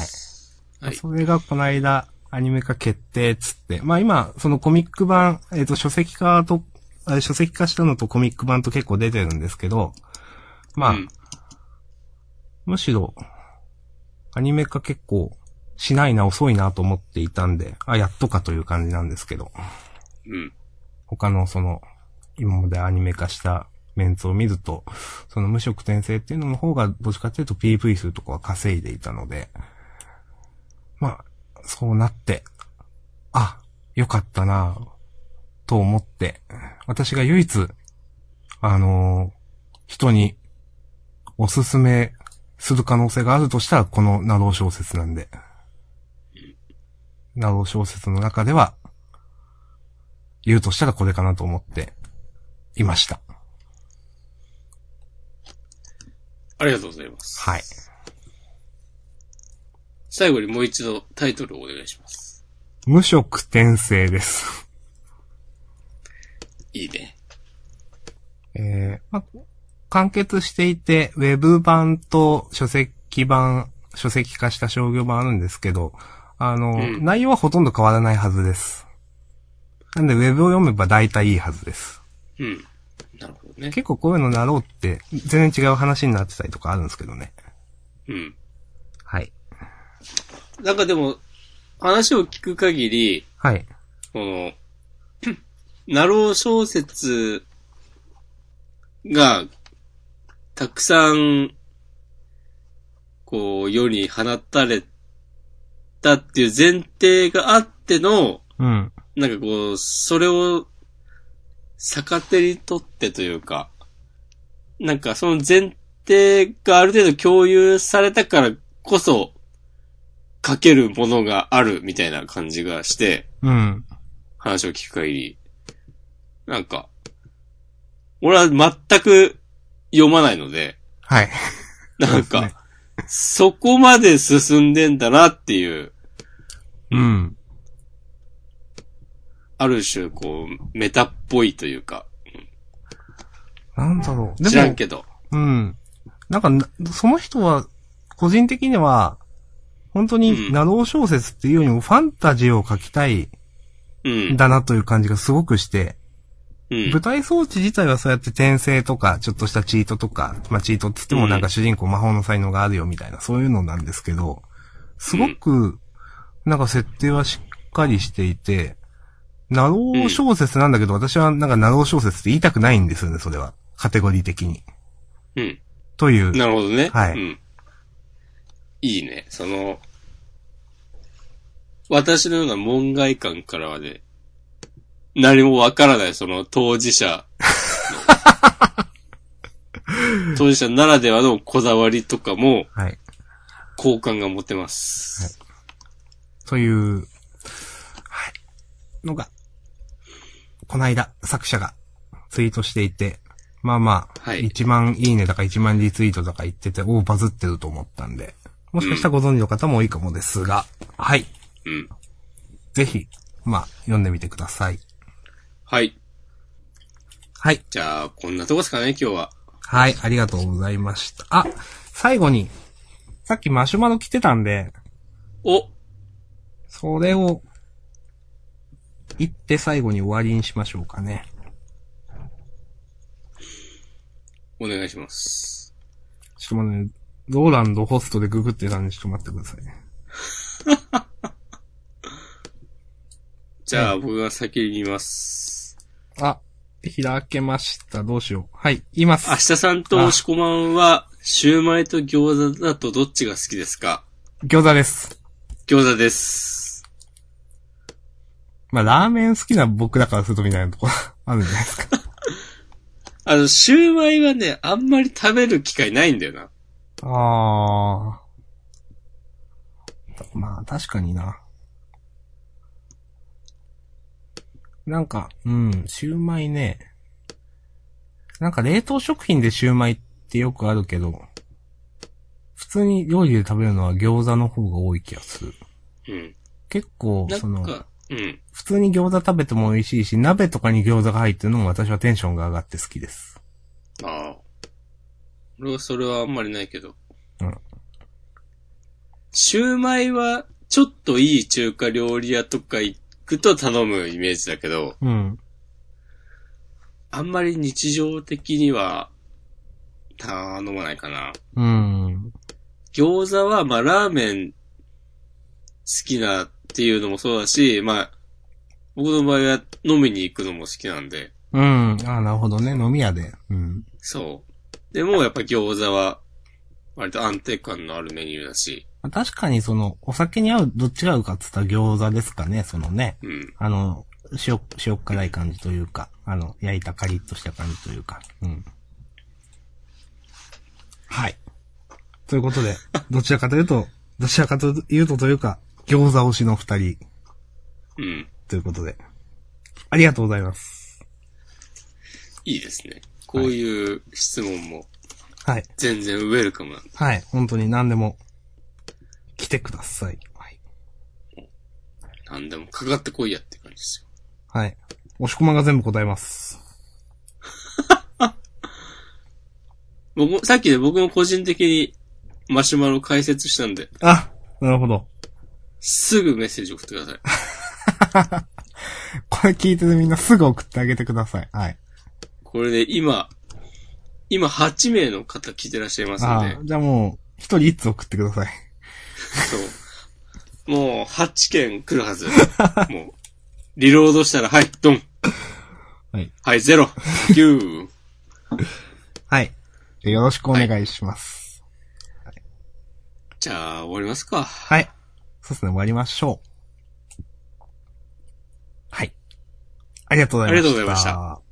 はい。はい。それがこの間、アニメ化決定っつって。まあ今、そのコミック版、えっ、と、書籍化と、あ書籍化したのとコミック版と結構出てるんですけど、まあ、うんむしろ、アニメ化結構しないな、遅いなと思っていたんで、あ、やっとかという感じなんですけど、うん。他のその、今までアニメ化したメンツを見ると、その無色転生っていうのの方が、どっちかっていうと PV 数とかは稼いでいたので、まあ、そうなって、あ、よかったなと思って、私が唯一、あのー人におすすめする可能性があるとしたら、このなろう小説なんで。なろう小説の中では、言うとしたらこれかなと思っていました。ありがとうございます。はい。最後にもう一度タイトルをお願いします。無色転生です。いいね。えーま、完結していて、ウェブ版と書籍版、書籍化した商業版あるんですけど、あの、うん内容はほとんど変わらないはずです。なんで、ウェブを読めば大体いいはずです。うん。なるほどね。結構こういうのなろうって、全然違う話になってたりとかあるんですけどね。うん。はい。なんかでも、話を聞く限り、はい。この、ナロー小説が、たくさん、こう、世に放たれたっていう前提があっての、うん。なんかこう、それを逆手にとってというか、なんかその前提がある程度共有されたからこそ、書けるものがあるみたいな感じがして、うん。話を聞く限り、なんか、俺は全く読まないので、はい。なんか、そこまで進んでんだなっていう、うん。ある種、こう、メタっぽいというか、なんだろう。知らんけど。うん。なんかな、その人は、個人的には、本当うんに、ナロー小説っていうよりもファンタジーを書きたいうんん。だなという感じがすごくして、うん舞。台装置自体はそうやって転生とか、ちょっとしたチートとか、まあチートって言ってもなんか主人公魔法の才能があるよみたいな、そういうのなんですけど、すごく、なんか設定はしっかりしていて、なろう小説なんだけど、私はなんかなろう小説って言いたくないんですよね、それは。カテゴリー的に。うん。という。なるほどね。はいうん。いいね。その、私のような門外漢からはね、何もわからない、その当事者の [LAUGHS] 当事者ならではのこだわりとかも、はい。好感が持てます。という、はい。のが、この間、作者がツイートしていて、まあまあ、はい1万いいねだか1万リツイートだか言ってて、おバズってると思ったんで、もしかしたらご存知の方も多いかもですが、はい。うん。ぜひ、まあ、読んでみてください。はい。はい。じゃあ、こんなとこですかね、今日は。はい、ありがとうございました。あ、最後に、さっきマシュマロ来てたんで、おそれを、言って最後に終わりにしましょうかね。お願いします。ちょっと待ってね、ローランドホストでググってたんでちょっと待ってくださいね。じゃあ、僕が先に言います。あ、開けました。どうしよう。はい、言います。明日さんと押し込まんは、シューマイと餃子だとどっちが好きですか？餃子です。餃子です。まあ、ラーメン好きな僕だからするとみたいなところ [LAUGHS] あるんじゃないですか。[LAUGHS] あの、シューマイはね、あんまり食べる機会ないんだよな。あー。まあ、確かにな。なんか、うん、シューマイね。なんか冷凍食品でシューマイってよくあるけど、普通に料理で食べるのは餃子の方が多い気がする。うん。結構、なそのうん。普通に餃子食べても美味しいし、鍋とかに餃子が入ってるのも私はテンションが上がって好きです。ああ。俺はそれはあんまりないけど。うん。シューマイは、ちょっといい中華料理屋とか行くと頼むイメージだけど、うん。あんまり日常的には、頼まないかな。うん。餃子は、まあ、ラーメン好きなっていうのもそうだし、まあ、僕の場合は飲みに行くのも好きなんで、うん。ああ、なるほどね。飲み屋で。うん。そう。でもやっぱ餃子は、割と安定感のあるメニューだし、まあ確かにその、お酒に合う、どっちが合うかって言ったら餃子ですかね、そのね。うん。あの、塩、塩辛い感じというか、あの、焼いたカリッとした感じというか。うん。はい。ということで、[LAUGHS] どちらかというと、どちらかというとというか、餃子推しの二人、うん。ということで。ありがとうございます。いいですね。こういう質問もはい。全然ウェルカムなんで。はい。本当に何でも、来てください。はい。なんでもかかってこいやって感じですよ。はい。押し込まが全部答えます。[LAUGHS] 僕も、さっきね、僕も個人的にマシュマロ解説したんで、あ、なるほど。すぐメッセージ送ってください。[LAUGHS] これ聞いててみんなすぐ送ってあげてください。はい。これで今、今8名の方聞いてらっしゃいますあんであ、、じゃあもう、一人一つ送ってください。そう。もう8件来るはず。[LAUGHS] もう、リロードしたら、はい、ドン。はい。はい、ゼロ。9。はい。よろしくお願いします。じゃあ、終わりますか。はい。そうですね、終わりましょう。はい。ありがとうございました。ありがとうございました。